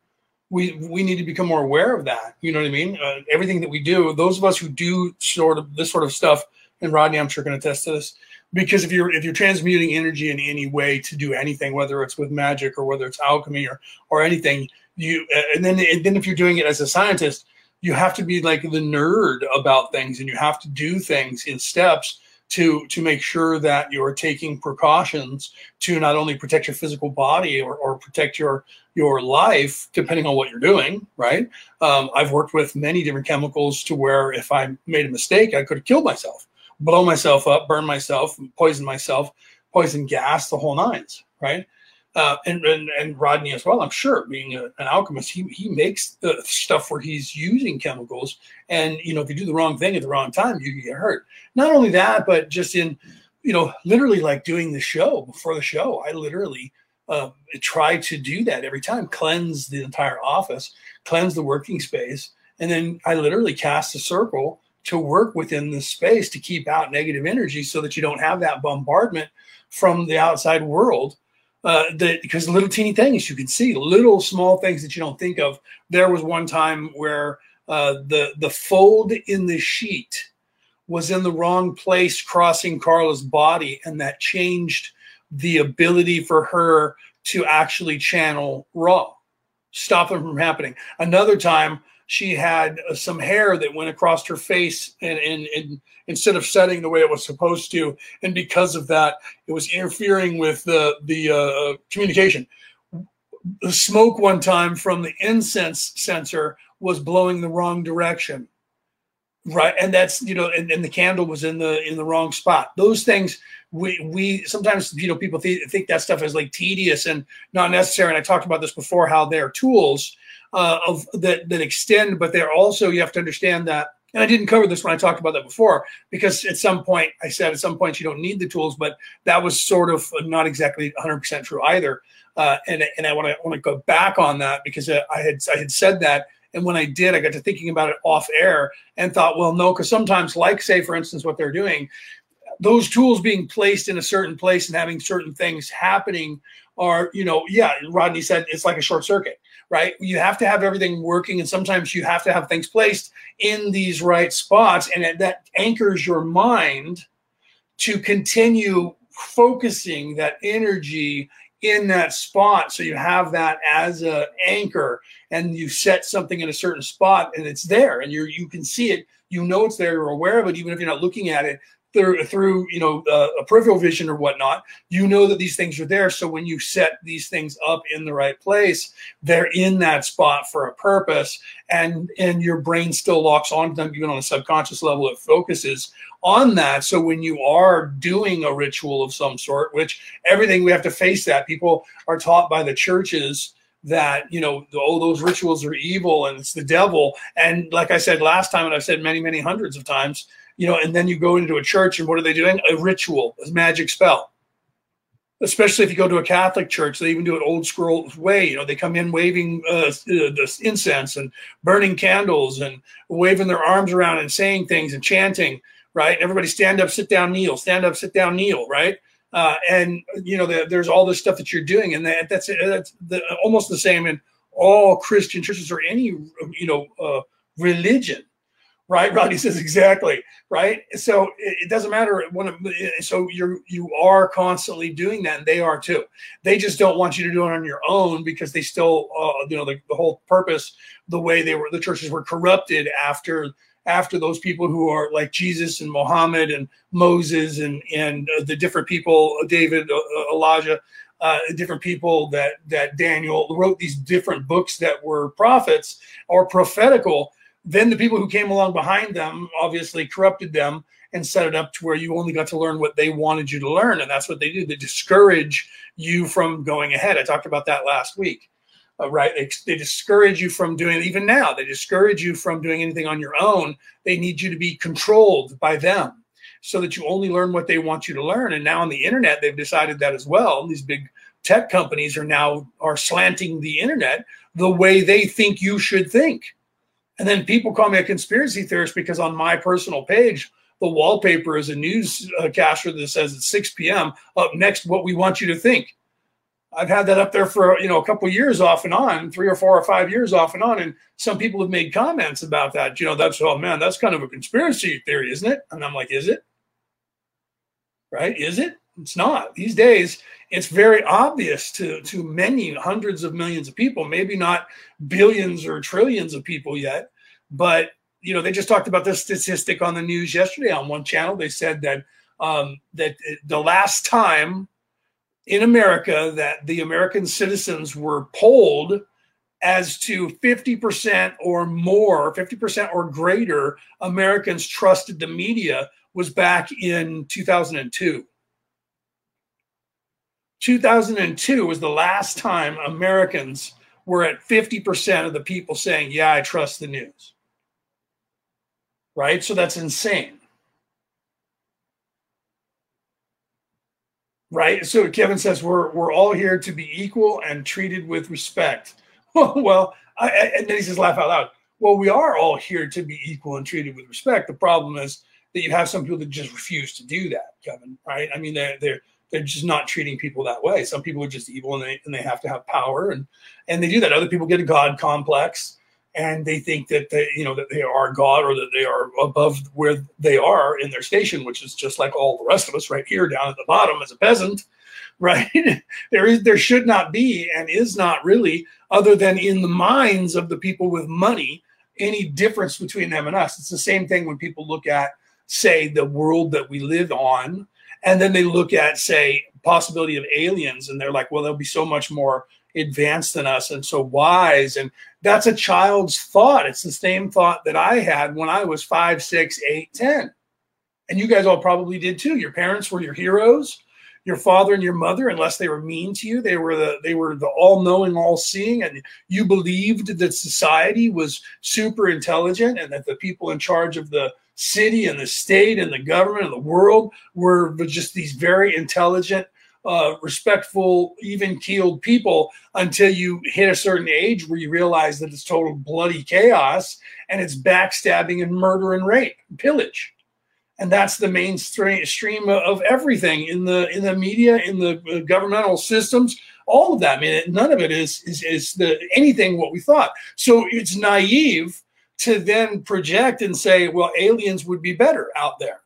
We we need to become more aware of that. You know what I mean? Uh, everything that we do, those of us who do sort of this sort of stuff, and Rodney, I'm sure, can attest to this. Because if you're if you're transmuting energy in any way to do anything, whether it's with magic or whether it's alchemy or or anything, you and then and then if you're doing it as a scientist you have to be like the nerd about things and you have to do things in steps to to make sure that you're taking precautions to not only protect your physical body or, or protect your your life depending on what you're doing right? Um, i've worked with many different chemicals to where if i made a mistake i could have killed myself blow myself up burn myself poison myself poison gas the whole nines right uh, and, and, and Rodney as well. I'm sure, being a, an alchemist, he he makes the stuff where he's using chemicals, and you know if you do the wrong thing at the wrong time, you get hurt. Not only that, but just in you know literally like doing the show before the show, I literally uh, try to do that every time, cleanse the entire office, cleanse the working space, and then I literally cast a circle to work within the space to keep out negative energy so that you don't have that bombardment from the outside world uh, because little teeny things you can see, little small things that you don't think of. There was one time where uh, the the fold in the sheet was in the wrong place, crossing Carla's body, and that changed the ability for her to actually channel Ra, stop them from happening. Another time she had uh, some hair that went across her face and, and, and, instead of setting the way it was supposed to. And because of that it was interfering with the the uh, communication. The smoke one time from the incense censer was blowing the wrong direction. Right? And that's you know and, and the candle was in the in the wrong spot. Those things we we sometimes you know people th- think that stuff is like tedious and not necessary. And i talked about this before how they're tools uh, of that that extend, but they're also you have to understand that. And I didn't cover this when I talked about that before, because at some point I said at some point you don't need the tools, but that was sort of not exactly 100% true either. Uh, and and I want to want to go back on that because uh, I had I had said that, and when I did, I got to thinking about it off air and thought, well, no, because sometimes, like say for instance, what they're doing, those tools being placed in a certain place and having certain things happening are, you know, yeah, Rodney said it's like a short circuit, right? You have to have everything working, and sometimes you have to have things placed in these right spots, and that anchors your mind to continue focusing that energy in that spot so you have that as an anchor and you set something in a certain spot and it's there and you you can see it you know it's there you're aware of it even if you're not looking at it through through you know uh, a peripheral vision or whatnot you know that these things are there so when you set these things up in the right place they're in that spot for a purpose and and your brain still locks onto them even on a subconscious level it focuses on that. So when you are doing a ritual of some sort, which everything we have to face that people are taught by the churches that you know oh those rituals are evil and it's the devil and like i said last time and i've said many many hundreds of times you know and then you go into a church and what are they doing a ritual a magic spell especially if you go to a catholic church they even do it old school way you know they come in waving uh, the incense and burning candles and waving their arms around and saying things and chanting right? Everybody stand up, sit down, kneel, stand up, sit down, kneel, right? Uh, and you know, the, there's all this stuff that you're doing, and that, that's that's the, almost the same in all Christian churches or any you know uh, religion, right? Rodney says exactly right. So it, it doesn't matter when. So you're you are constantly doing that, and they are too. They just don't want you to do it on your own because they still, uh, you know, the, the whole purpose, the way they were, the churches were corrupted after after those people who are like Jesus and Muhammad and Moses and and uh, the different people, David, uh, uh, Elijah, uh, different people that that Daniel wrote these different books that were prophets or prophetical. Then the people who came along behind them obviously corrupted them and set it up to where you only got to learn what they wanted you to learn, and that's what they do. They discourage you from going ahead. I talked about that last week uh, right? They, they discourage you from doing it. Even now, they discourage you from doing anything on your own. They need you to be controlled by them so that you only learn what they want you to learn. And now on the internet, they've decided that as well. These big tech companies are now are slanting the internet the way they think you should think. And then people call me a conspiracy theorist because on my personal page, the wallpaper is a newscaster uh, that says at 6 p.m. up next what we want you to think. I've had that up there for you know a couple of years off and on, three or four or five years off and on, and some people have made comments about that. You know, that's oh man, that's kind of a conspiracy theory, isn't it? And I'm like, is it? Right? Is it? It's not. These days, it's very obvious to to many hundreds of millions of people, maybe not billions or trillions of people yet, but you know, they just talked about this statistic on the news yesterday on one channel. They said that um, that the last time in America that the American citizens were polled as to 50% or more, 50% or greater Americans trusted the media was back in 2002. 2002 was the last time Americans were at 50% of the people saying, Yeah, I trust the news. Right? So that's insane. right? So Kevin says we're we're all here to be equal and treated with respect. well, I, and then he says, laugh out loud. Well, we are all here to be equal and treated with respect. The problem is that you have some people that just refuse to do that, Kevin. Right? I mean, they're they're they're just not treating people that way. Some people are just evil and they and they have to have power and and they do that. Other people get a god complex and they think that they, you know, that they are God or that they are above where they are in their station, which is just like all the rest of us right here down at the bottom as a peasant, right? there is, there should not be, and is not really, other than in the minds of the people with money, any difference between them and us. It's the same thing when people look at, say, the world that we live on, and then they look at, say, possibility of aliens, and they're like, well, they'll be so much more advanced than us and so wise. And that's a child's thought. It's the same thought that I had when I was five, six, eight, ten. And you guys all probably did too. Your parents were your heroes. Your father and your mother, unless they were mean to you, they were the they were the all-knowing, all-seeing, and you believed that society was super intelligent and that the people in charge of the city and the state and the government and the world were just these very intelligent uh, respectful, even keeled people until you hit a certain age where you realize that it's total bloody chaos and it's backstabbing and murder and rape, and pillage. And that's the mainstream stream of everything in the in the media, in the uh, governmental systems, all of that. I mean, none of it is is, is the anything what we thought. So it's naive to then project and say, well, aliens would be better out there.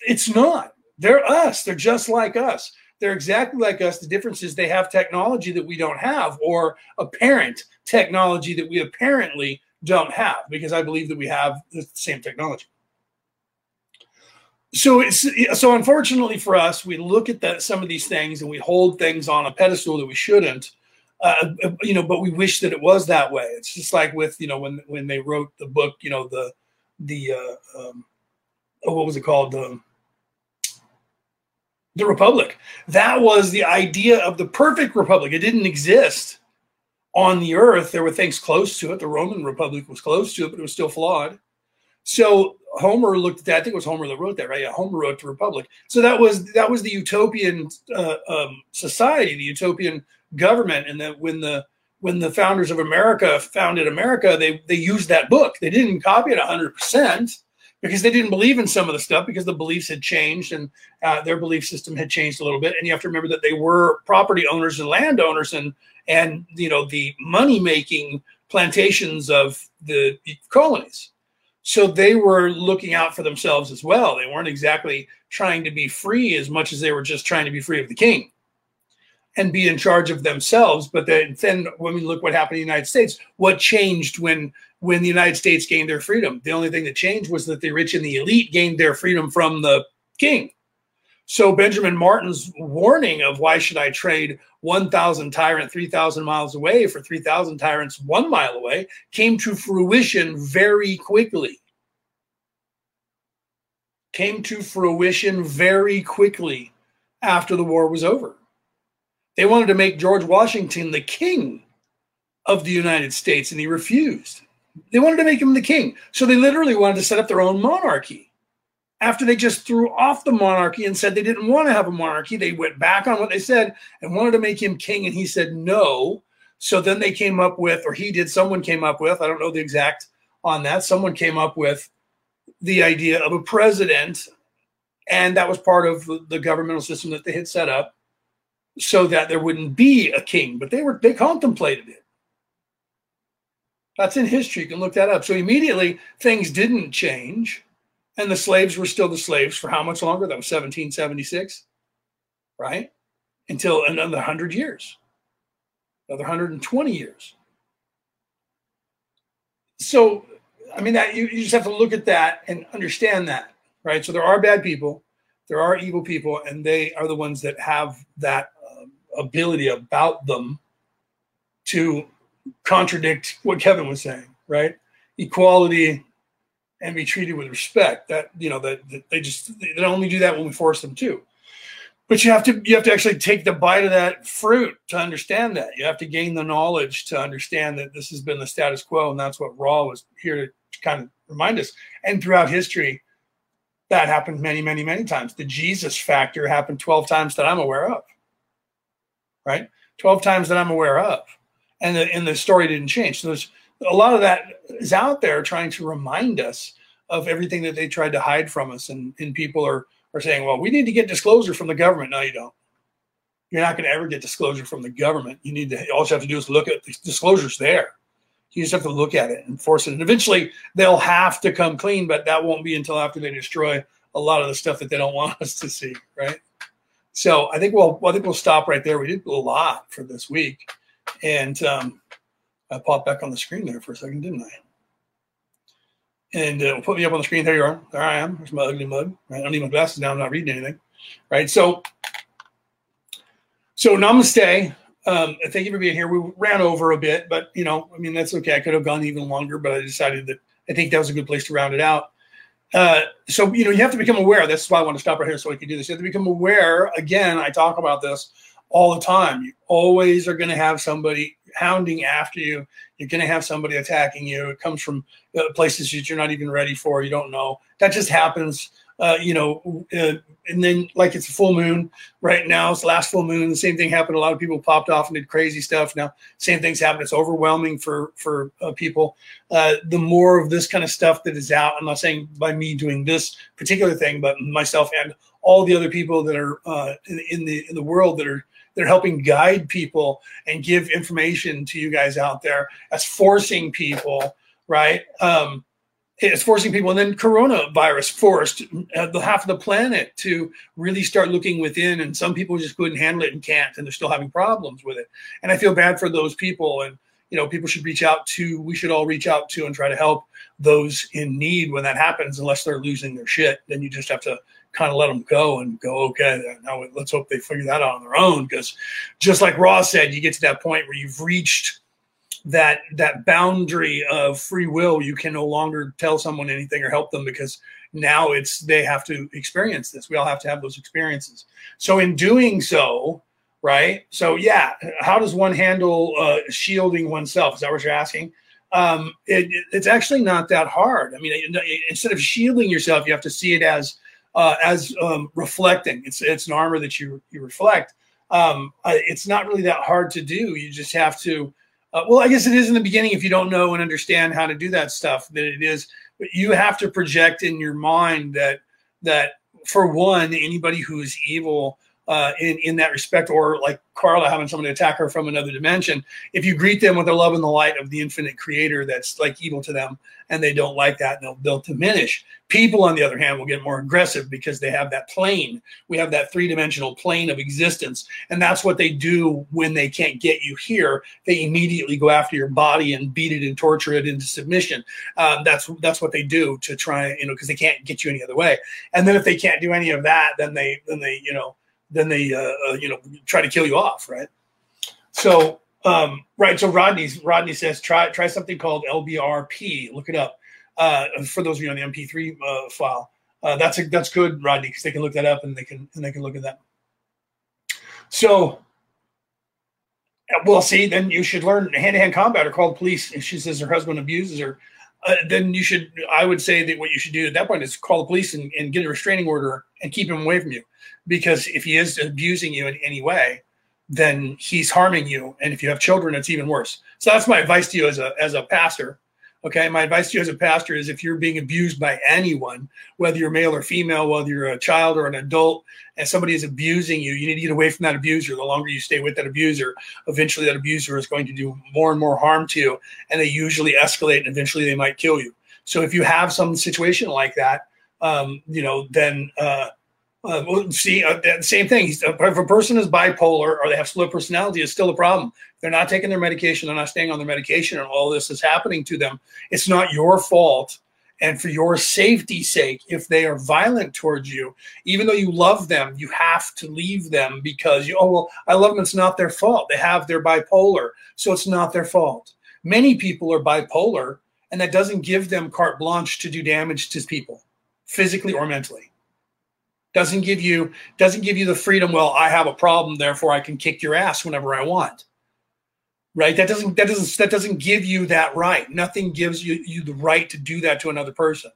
It's not. They're us. They're just like us. They're exactly like us. The difference is they have technology that we don't have, or apparent technology that we apparently don't have, because I believe that we have the same technology. So it's so unfortunately for us, we look at that some of these things and we hold things on a pedestal that we shouldn't. Uh, you know, but we wish that it was that way. It's just like with you know when when they wrote the book, you know the the uh, um, oh, what was it called the the republic. That was the idea of the perfect republic. It didn't exist on the earth. There were things close to it. The Roman Republic was close to it, but it was still flawed. So Homer looked at that. I think it was Homer that wrote that, right? Yeah, Homer wrote the Republic. So that was that was the utopian uh, um, society, the utopian government, and that when the when the founders of America founded America, they they used that book. They didn't copy it hundred percent because they didn't believe in some of the stuff because the beliefs had changed and uh, their belief system had changed a little bit. And you have to remember that they were property owners and landowners and and you know the money making plantations of the colonies. So they were looking out for themselves as well. They weren't exactly trying to be free as much as they were just trying to be free of the king and be in charge of themselves. But then, then when we look what happened in the United States, what changed when when the United States gained their freedom? The only thing that changed was that the rich and the elite gained their freedom from the king. So Benjamin Martin's warning of why should I trade 1,000 tyrant 3,000 miles away for 3,000 tyrants one mile away came to fruition very quickly. Came to fruition very quickly after the war was over. They wanted to make George Washington the king of the United States, and he refused. They wanted to make him the king. So they literally wanted to set up their own monarchy. After they just threw off the monarchy and said they didn't want to have a monarchy, they went back on what they said and wanted to make him king. And he said no. So then they came up with, or he did, someone came up with, I don't know the exact on that, someone came up with the idea of a president. And that was part of the governmental system that they had set up so that there wouldn't be a king, but they were they contemplated it. That's in history. You can look that up. So immediately things didn't change, and the slaves were still the slaves for how much longer? That was 1776, right? Until another 100 years, another 120 years. So, I mean, that you, you just have to look at that and understand that, right? So there are bad people, there are evil people, and they are the ones that have that ability about them to contradict what Kevin was saying, right? Equality and be treated with respect. That you know that, that they just they only do that when we force them to. But you have to you have to actually take the bite of that fruit to understand that. You have to gain the knowledge to understand that this has been the status quo, and that's what Ra was here to kind of remind us. And throughout history, that happened many, many, many times. The Jesus factor happened 12 times that I'm aware of right? 12 times that I'm aware of. And the, and the story didn't change. So there's a lot of that is out there trying to remind us of everything that they tried to hide from us. And, and people are, are saying, well, we need to get disclosure from the government. No, you don't. You're not going to ever get disclosure from the government. You need to, all you have to do is look at the disclosures there. You just have to look at it and force it. And eventually they'll have to come clean, but that won't be until after they destroy a lot of the stuff that they don't want us to see, right? So I think we'll I think we'll stop right there. We did a lot for this week, and um, I popped back on the screen there for a second, didn't I? And uh, put me up on the screen. There you are. There I am. There's my ugly mug. I don't need my glasses now. I'm not reading anything. Right. So, so namaste. Um, thank you for being here. We ran over a bit, but you know, I mean, that's okay. I could have gone even longer, but I decided that I think that was a good place to round it out. Uh, so you know you have to become aware. That's why I want to stop right here so we can do this. You have to become aware. Again, I talk about this all the time. You always are going to have somebody hounding after you. You're going to have somebody attacking you. It comes from uh, places that you're not even ready for. You don't know. That just happens. Uh, you know, uh, and then like it's a full moon right now. It's the last full moon. The same thing happened. A lot of people popped off and did crazy stuff. Now, same things happen. It's overwhelming for for uh, people. Uh, the more of this kind of stuff that is out. I'm not saying by me doing this particular thing, but myself and all the other people that are uh, in, in the in the world that are they're helping guide people and give information to you guys out there That's forcing people right um, it's forcing people and then coronavirus forced uh, the half of the planet to really start looking within and some people just couldn't handle it and can't and they're still having problems with it. And i feel bad for those people and you know people should reach out to we should all reach out to and try to help those in need when that happens unless they're losing their shit then you just have to kind of let them go and go okay now let's hope they figure that out on their own. Because just like ross said you get to that point where you've reached that that boundary of free will you can no longer tell someone anything or help them because now it's they have to experience this. We all have to have those experiences. So in doing so right? So yeah how does one handle uh, shielding oneself? Is that what you're asking? Um, it, it's actually not that hard. I mean instead of shielding yourself you have to see it as uh, as um, reflecting. It's it's an armor that you you reflect. Um, uh, it's not really that hard to do. You just have to uh, well, I guess it is in the beginning if you don't know and understand how to do that stuff. That it is, but you have to project in your mind that that for one, anybody who is evil uh, in in that respect, or like Carla having someone attack her from another dimension. If you greet them with the love and the light of the infinite Creator, that's like evil to them, and they don't like that, they'll, they'll diminish. People, on the other hand, will get more aggressive because they have that plane. We have that three dimensional plane of existence, and that's what they do when they can't get you here. They immediately go after your body and beat it and torture it into submission. Um, that's that's what they do to try, you know, because they can't get you any other way. And then if they can't do any of that, then they then they you know then they uh, uh, you know try to kill you off, right? So um, right, so Rodney Rodney says try try something called LBRP. Look it up uh, for those of you on the MP3 uh, file. Uh, that's a, that's good, Rodney, because they can look that up and they can and they can look at that. So, well, see, then you should learn hand-to-hand combat or call the police. If she says her husband abuses her, uh, then you should. I would say that what you should do at that point is call the police and, and get a restraining order and keep him away from you because if he is abusing you in any way, then he's harming you. And if you have children, it's even worse. So that's my advice to you as a as a pastor. Okay, my advice to you as a pastor is if you're being abused by anyone, whether you're male or female, whether you're a child or an adult, and somebody is abusing you, you need to get away from that abuser. The longer you stay with that abuser, eventually that abuser is going to do more and more harm to you, and they usually escalate, and eventually they might kill you. So if you have some situation like that, um, you know, then uh, uh, well, see, uh, same thing. If a person is bipolar or they have split personality, it's still a problem. They're not taking their medication, they're not staying on their medication, and all this is happening to them. It's not your fault. And for your safety's sake, if they are violent towards you, even though you love them, you have to leave them because you, oh, well, I love them. It's not their fault. They have their bipolar. So it's not their fault. Many people are bipolar, and that doesn't give them carte blanche to do damage to people, physically or mentally doesn't give you doesn't give you the freedom well i have a problem therefore i can kick your ass whenever i want. Right? That doesn't that doesn't that doesn't give you that right. Nothing gives you you the right to do that to another person.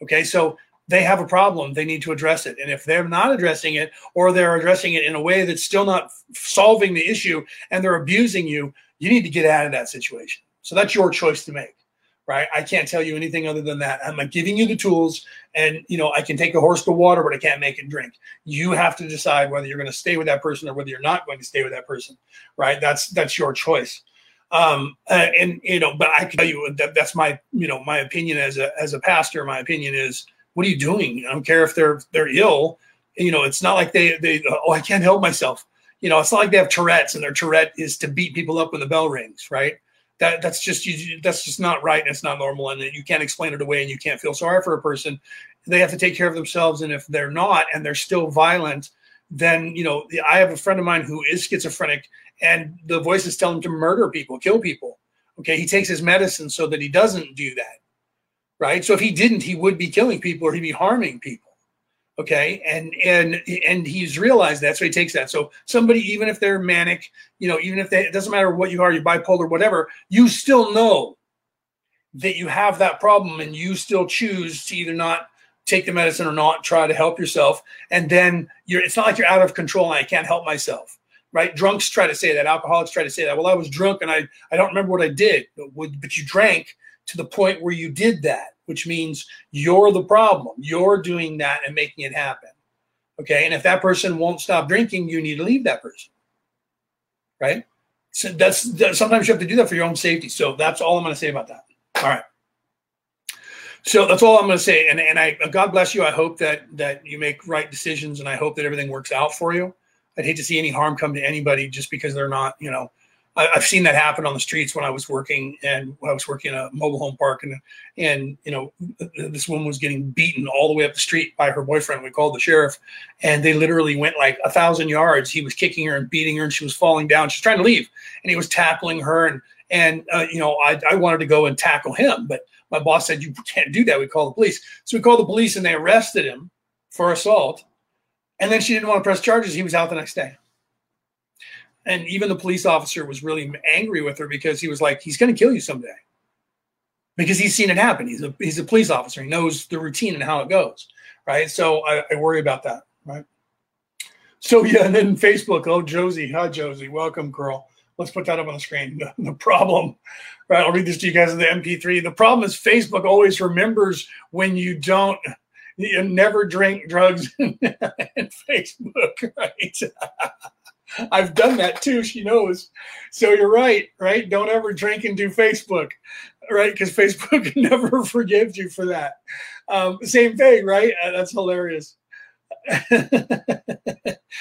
Okay? So they have a problem. They need to address it. And if they're not addressing it or they're addressing it in a way that's still not solving the issue and they're abusing you you need to get out of that situation. So that's your choice to make right? I can't tell you anything other than that. I'm giving you the tools, and you know I can take a horse to water, but I can't make it drink. You have to decide whether you're going to stay with that person or whether you're not going to stay with that person, right? That's that's your choice. Um, uh, and you know, but I can tell you that that's my you know my opinion as a as a pastor. My opinion is, what are you doing? I don't care if they're they're ill. You know, it's not like they they oh I can't help myself. You know, it's not like they have Tourette's and their Tourette is to beat people up when the bell rings, right? That that's just you, that's just not right and it's not normal and you can't explain it away and you can't feel sorry for a person. They have to take care of themselves and if they're not and they're still violent then you know i have a friend of mine who is schizophrenic and the voices tell him to murder people kill people. Okay he takes his medicine so that he doesn't do that right? So if he didn't he would be killing people or he'd be harming people okay and and and he's realized that so he takes that so somebody even if they're manic you know even if they it doesn't matter what you are you're bipolar whatever you still know that you have that problem and you still choose to either not take the medicine or not, try to help yourself. And then you're, it's not like you're out of control and I can't help myself, right? Drunks try to say that. Alcoholics try to say that. Well, I was drunk and I, I don't remember what I did, but, but you drank to the point where you did that, which means you're the problem. You're doing that and making it happen. Okay. And if that person won't stop drinking, you need to leave that person. Right. So that's, that, sometimes you have to do that for your own safety. So that's all I'm going to say about that. All right. So that's all I'm going to say. And and I God bless you. I hope that that you make right decisions, and I hope that everything works out for you. I'd hate to see any harm come to anybody just because they're not, you know, I, have seen that happen on the streets when I was working and when I was working in a mobile home park and and you know this woman was getting beaten all the way up the street by her boyfriend. We called the sheriff, and they literally went like a thousand yards. He was kicking her and beating her, and she was falling down. She's trying to leave, and he was tackling her and and uh, you know I, I wanted to go and tackle him, but my boss said you can't do that. We call the police. So we called the police and they arrested him for assault. And then she didn't want to press charges. He was out the next day and even the police officer was really angry with her because he was like, he's going to kill you someday because he's seen it happen. He's a he's a police officer. He knows the routine and how it goes, right? So I, I worry about that, right? So yeah, and then Facebook. Oh, Josie, hi Josie, welcome, girl. Let's put that up on the screen. The, the problem, right? I'll read this to you guys in the MP3. The problem is Facebook always remembers when you don't. You never drink drugs in Facebook, right? I've done that too. She knows. So you're right, right? Don't ever drink and do Facebook, right? Because Facebook never forgives you for that. Um, same thing, right? Uh, that's hilarious.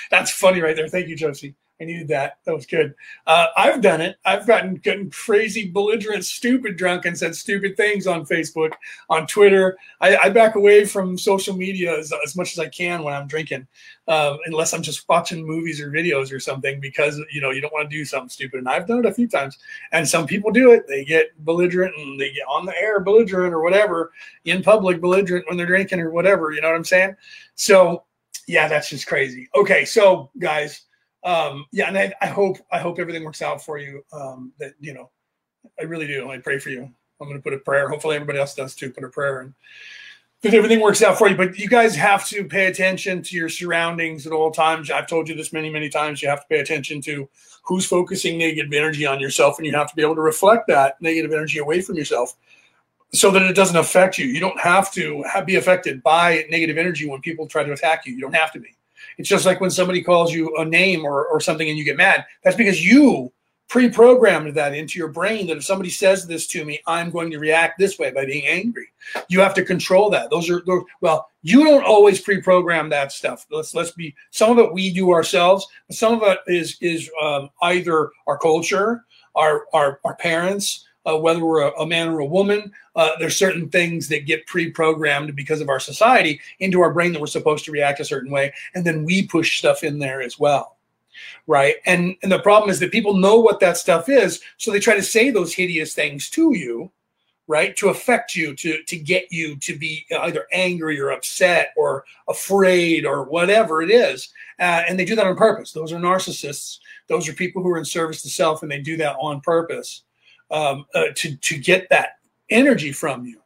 that's funny right there. Thank you, Josie. I needed that. That was good. Uh, I've done it. I've gotten, gotten crazy, belligerent, stupid drunk and said stupid things on Facebook, on Twitter. I, I back away from social media as, as, much as I can when I'm drinking, uh, unless I'm just watching movies or videos or something because you know you don't want to do something stupid. And I've done it a few times. And some people do it. They get belligerent and they get on the air belligerent or whatever in public belligerent when they're drinking or whatever. You know what I'm saying? So yeah, that's just crazy. Okay, so guys um, yeah, and I, I, hope I hope everything works out for you. Um, that you know, I really do. I pray for you. I'm going to put a prayer. Hopefully, everybody else does too. Put a prayer and that everything works out for you. But you guys have to pay attention to your surroundings at all times. I've told you this many, many times. You have to pay attention to who's focusing negative energy on yourself, and you have to be able to reflect that negative energy away from yourself so that it doesn't affect you. You don't have to be affected by negative energy when people try to attack you. You don't have to be. It's just like when somebody calls you a name or, or something and you get mad. That's because you pre-programmed that into your brain that if somebody says this to me, I'm going to react this way by being angry. You have to control that. Those are those, well, you don't always pre-program that stuff. Let's let's be some of it we do ourselves, but some of it is is um, either our culture, our our our parents, uh, whether we're a, a, man or a woman. Uh, there's certain things that get pre-programmed because of our society into our brain that we're supposed to react a certain way, and then we push stuff in there as well, right? And and the problem is that people know what that stuff is, so they try to say those hideous things to you, right, to affect you, to to get you to be either angry or upset or afraid or whatever it is, uh, and they do that on purpose. Those are narcissists. Those are people who are in service to self, and they do that on purpose um, uh, to to get that energy from you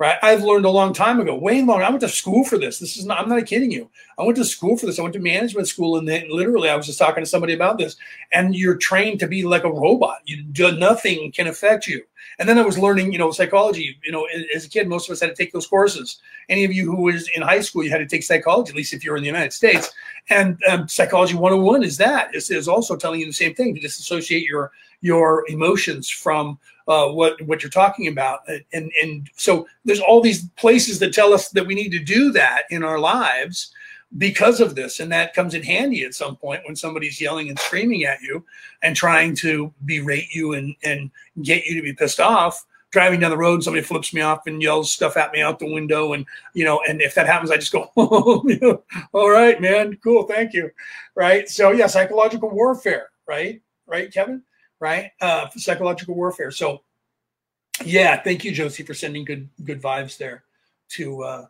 right? I've learned a long time ago way long i went to school for this. This is not i'm not kidding you. I went to school for this. I went to management school and then literally i was just talking to somebody about this and you're trained to be like a robot. You do nothing can affect you. And then i was learning you know psychology. You know as a kid most of us had to take those courses. Any of you who was in high school you had to take psychology at least if you're in the united states. And um, psychology 101 is that. Is, is also telling you the same thing. To disassociate your your emotions from uh, what what you're talking about. And and so there's all these places that tell us that we need to do that in our lives because of this. And that comes in handy at some point when somebody's yelling and screaming at you and trying to berate you and and get you to be pissed off. Driving down the road somebody flips me off and yells stuff at me out the window. And you know and if that happens i just go oh, all right man. Cool. Thank you. Right? So yeah psychological warfare. Right? Right kevin right? Uh, psychological warfare. So, yeah, thank you, Josie, for sending good good vibes there to uh,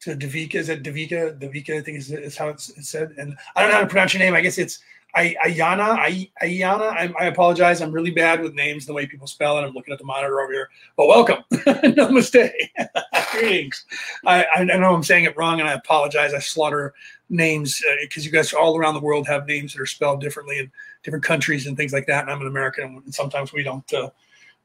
to Davika. Is it Davika? Davika, I think is, is how it's, it's said. And I don't know how to pronounce your name. I guess it's I, Ayana, I, Ayana, I, I, apologize. I'm really bad with names, the way people spell it. I'm looking at the monitor over here, but welcome. Namaste. Greetings. I, I know I'm saying it wrong and I apologize. I slaughter names because uh, you guys all around the world have names that are spelled differently in different countries and things like that. And I'm an American and sometimes we don't, uh,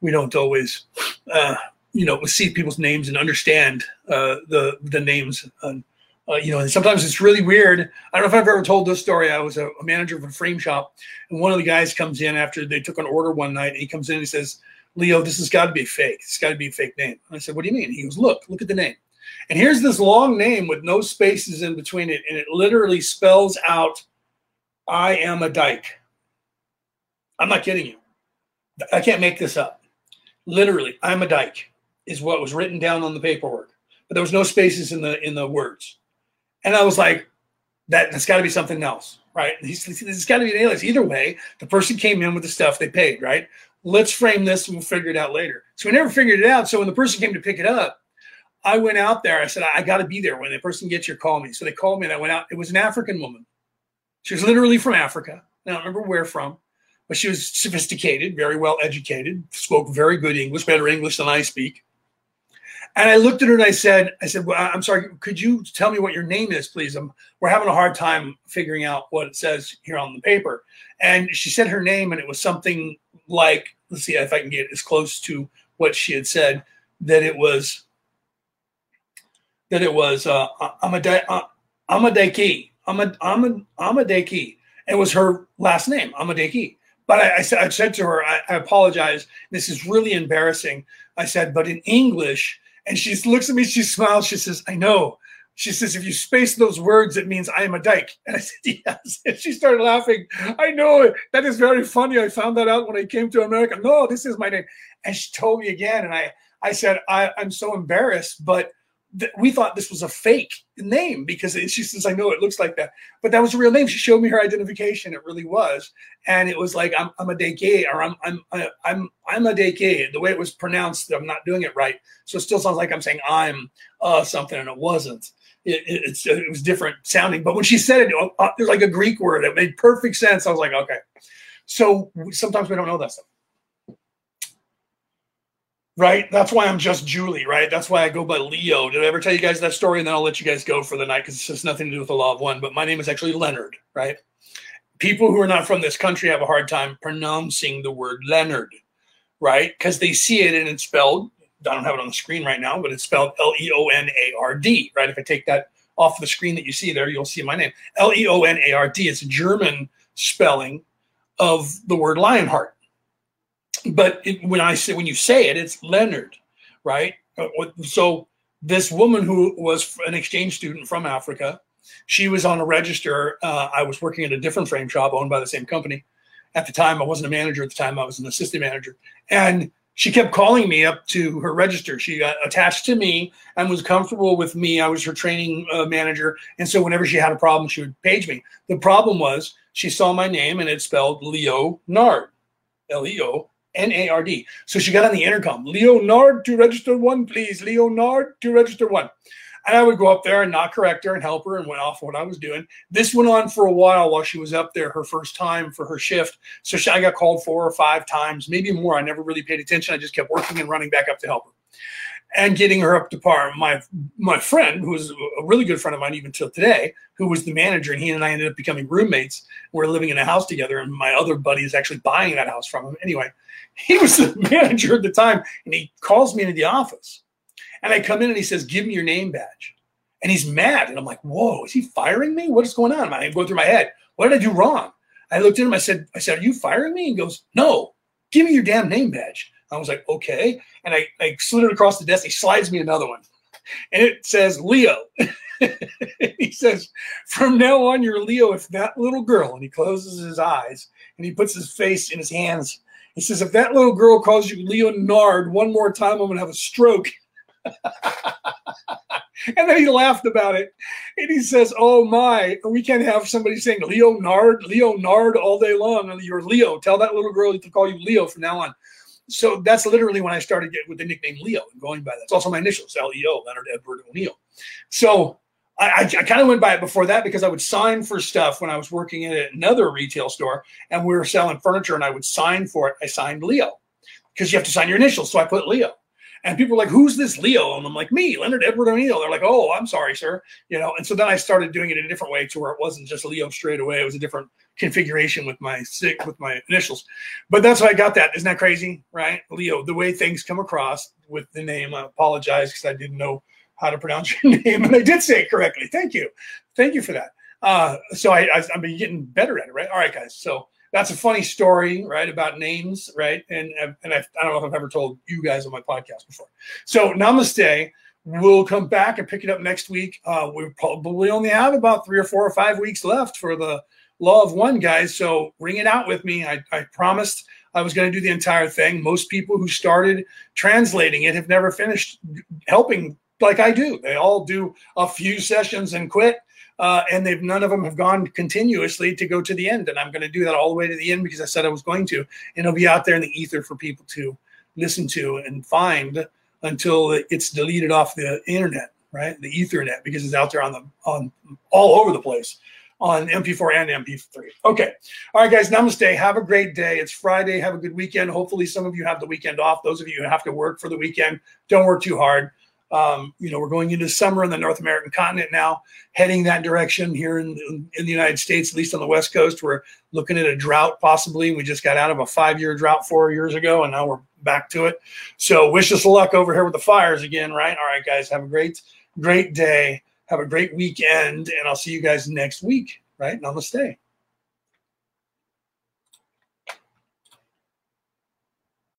we don't always, uh, you know, see people's names and understand uh, the, the names. And, uh, you know, and sometimes it's really weird. I don't know if I've ever told this story. I was a, a, manager of a frame shop, and one of the guys comes in after they took an order one night, and he comes in and he says, "Leo, this has got to be fake. It's got to be a fake name." And I said, "What do you mean?" He goes, "Look, look at the name." And here's this long name with no spaces in between it, and it literally spells out, "I am a dyke." I'm not kidding you. I can't make this up. Literally, "I'm a dyke" is what was written down on the paperwork, but there was no spaces in the in the words. And I was like, that, that's got to be something else, right? He's, it's got to be an alias. Either way, the person came in with the stuff they paid, right? Let's frame this and we'll figure it out later. So we never figured it out. So when the person came to pick it up, I went out there. I said, I, I got to be there when the person gets here, call me. So they called me and I went out. It was an African woman. She was literally from Africa. Now I don't remember where from, but she was sophisticated, very well educated, spoke very good English, better English than I speak. And I looked at her and I said, I said, well, I'm sorry, could you tell me what your name is, please? I'm, we're having a hard time figuring out what it says here on the paper. And she said her name, and it was something like, let's see if I can get as close to what she had said, that it was, that it was uh, Amadeki, uh, Amadeki, Amadeki. It was her last name, Amadeki. But I, I, said, I said to her, I, I apologize. This is really embarrassing. I said, but in English, and she looks at me, she smiles, she says, I know. She says, if you space those words, it means I am a dyke. And I said, yes. And she started laughing. I know. That is very funny. I found that out when I came to America. No, this is my name. And she told me again. And I, I said, I, I'm so embarrassed, but we thought this was a fake name because it, she says, I know it looks like that. But that was a real name. She showed me her identification. It really was. And it was like, I'm, I'm a deke or I'm, I'm, I'm, I'm a deke. The way it was pronounced, I'm not doing it right. So it still sounds like I'm saying I'm uh, something and it wasn't. It, it, it, was different sounding. But when she said it, uh, uh, it was like a Greek word. It made perfect sense. I was like, okay. So sometimes we don't know that stuff right? That's why I'm just Julie, right? That's why I go by Leo. Did I ever tell you guys that story? And then I'll let you guys go for the night because it has nothing to do with the law of one. But my name is actually Leonard, right? People who are not from this country have a hard time pronouncing the word Leonard, right? Because they see it and it's spelled, I don't have it on the screen right now, but it's spelled L E O N A R D, right? If I take that off the screen that you see there, you'll see my name. L E O N A R D. It's a German spelling of the word Lionheart but it, when I say when you say it, it's Leonard, right? Uh, so this woman who was an exchange student from Africa, she was on a register. Uh, I was working at a different frame shop owned by the same company. At the time, I wasn't a manager. At the time, I was an assistant manager, and she kept calling me up to her register. She got attached to me and was comfortable with me. I was her training uh, manager, and so whenever she had a problem, she would page me. The problem was she saw my name and it spelled Leo Nard, L E O N A R D. So she got on the intercom, Leonard to register one, please. Leonard to register one. And I would go up there and not correct her and help her and went off what I was doing. This went on for a while while she was up there, her first time for her shift. So she, I got called four or five times, maybe more. I never really paid attention. I just kept working and running back up to help her and getting her up to par. My my friend, who was a really good friend of mine even till today, who was the manager, and he and I ended up becoming roommates. We're living in a house together, and my other buddy is actually buying that house from him. Anyway, he was the manager at the time, and he calls me into the office, and I come in and he says, "Give me your name badge," and he's mad, and I'm like, "Whoa, is he firing me? What is going on?" I'm going through my head. What did I do wrong? I looked at him. I said, "I said, are you firing me?" And he goes, "No, give me your damn name badge." I was like, okay. And I, I slid it across the desk. He slides me another one. And it says Leo. he says, from now on, you're Leo if that little girl, and he closes his eyes and he puts his face in his hands. He says, if that little girl calls you Leonard one more time, I'm going to have a stroke. and then he laughed about it. And he says, Oh my, we can't have somebody saying Leonard, Leonard all day long. You're Leo. Tell that little girl to call you Leo from now on so that's literally when I started getting with the nickname Leo and going by that. It's also my initials, L E O, Leonard Edward O'Neill. So I, I, I kind of went by it before that because I would sign for stuff when I was working at another retail store and we were selling furniture and I would sign for it. I signed Leo because you have to sign your initials. So I put Leo. And people were like, who's this Leo? And I'm like, me, Leonard Edward O'Neill. They're like, oh, I'm sorry, sir. You know, and so then I started doing it in a different way to where it wasn't just Leo straight away. It was a different configuration with my sick with my initials. But that's how I got that. Isn't that crazy? Right? Leo, the way things come across with the name. I apologize because I didn't know how to pronounce your name. And I did say it correctly. Thank you. Thank you for that. Uh, so I, I, I'm getting better at it, right? All right, guys. So that's a funny story, right, about names, right? And and I, I don't know if I've ever told you guys on my podcast before. So namaste. We'll come back and pick it up next week. Uh, we probably only have about three or four or five weeks left for the Law of One, guys. So ring it out with me. I, I promised I was going to do the entire thing. Most people who started translating it have never finished helping like I do. They all do a few sessions and quit uh, and they've none of them have gone continuously to go to the end. And I'm going to do that all the way to the end because I said I was going to, and it'll be out there in the ether for people to listen to and find until it's deleted off the internet, right? The Ethernet because it's out there on the on all over the place on MP4 and MP3. Okay. All right, guys. Namaste. Have a great day. It's Friday. Have a good weekend. Hopefully, some of you have the weekend off. Those of you who have to work for the weekend, don't work too hard. Um, you know, we're going into summer in the North American continent now, heading that direction here in, in the United States, at least on the West Coast. We're looking at a drought possibly. We just got out of a five year drought four years ago, and now we're back to it. So, wish us luck over here with the fires again, right? All right, guys, have a great, great day. Have a great weekend, and I'll see you guys next week, right? Namaste.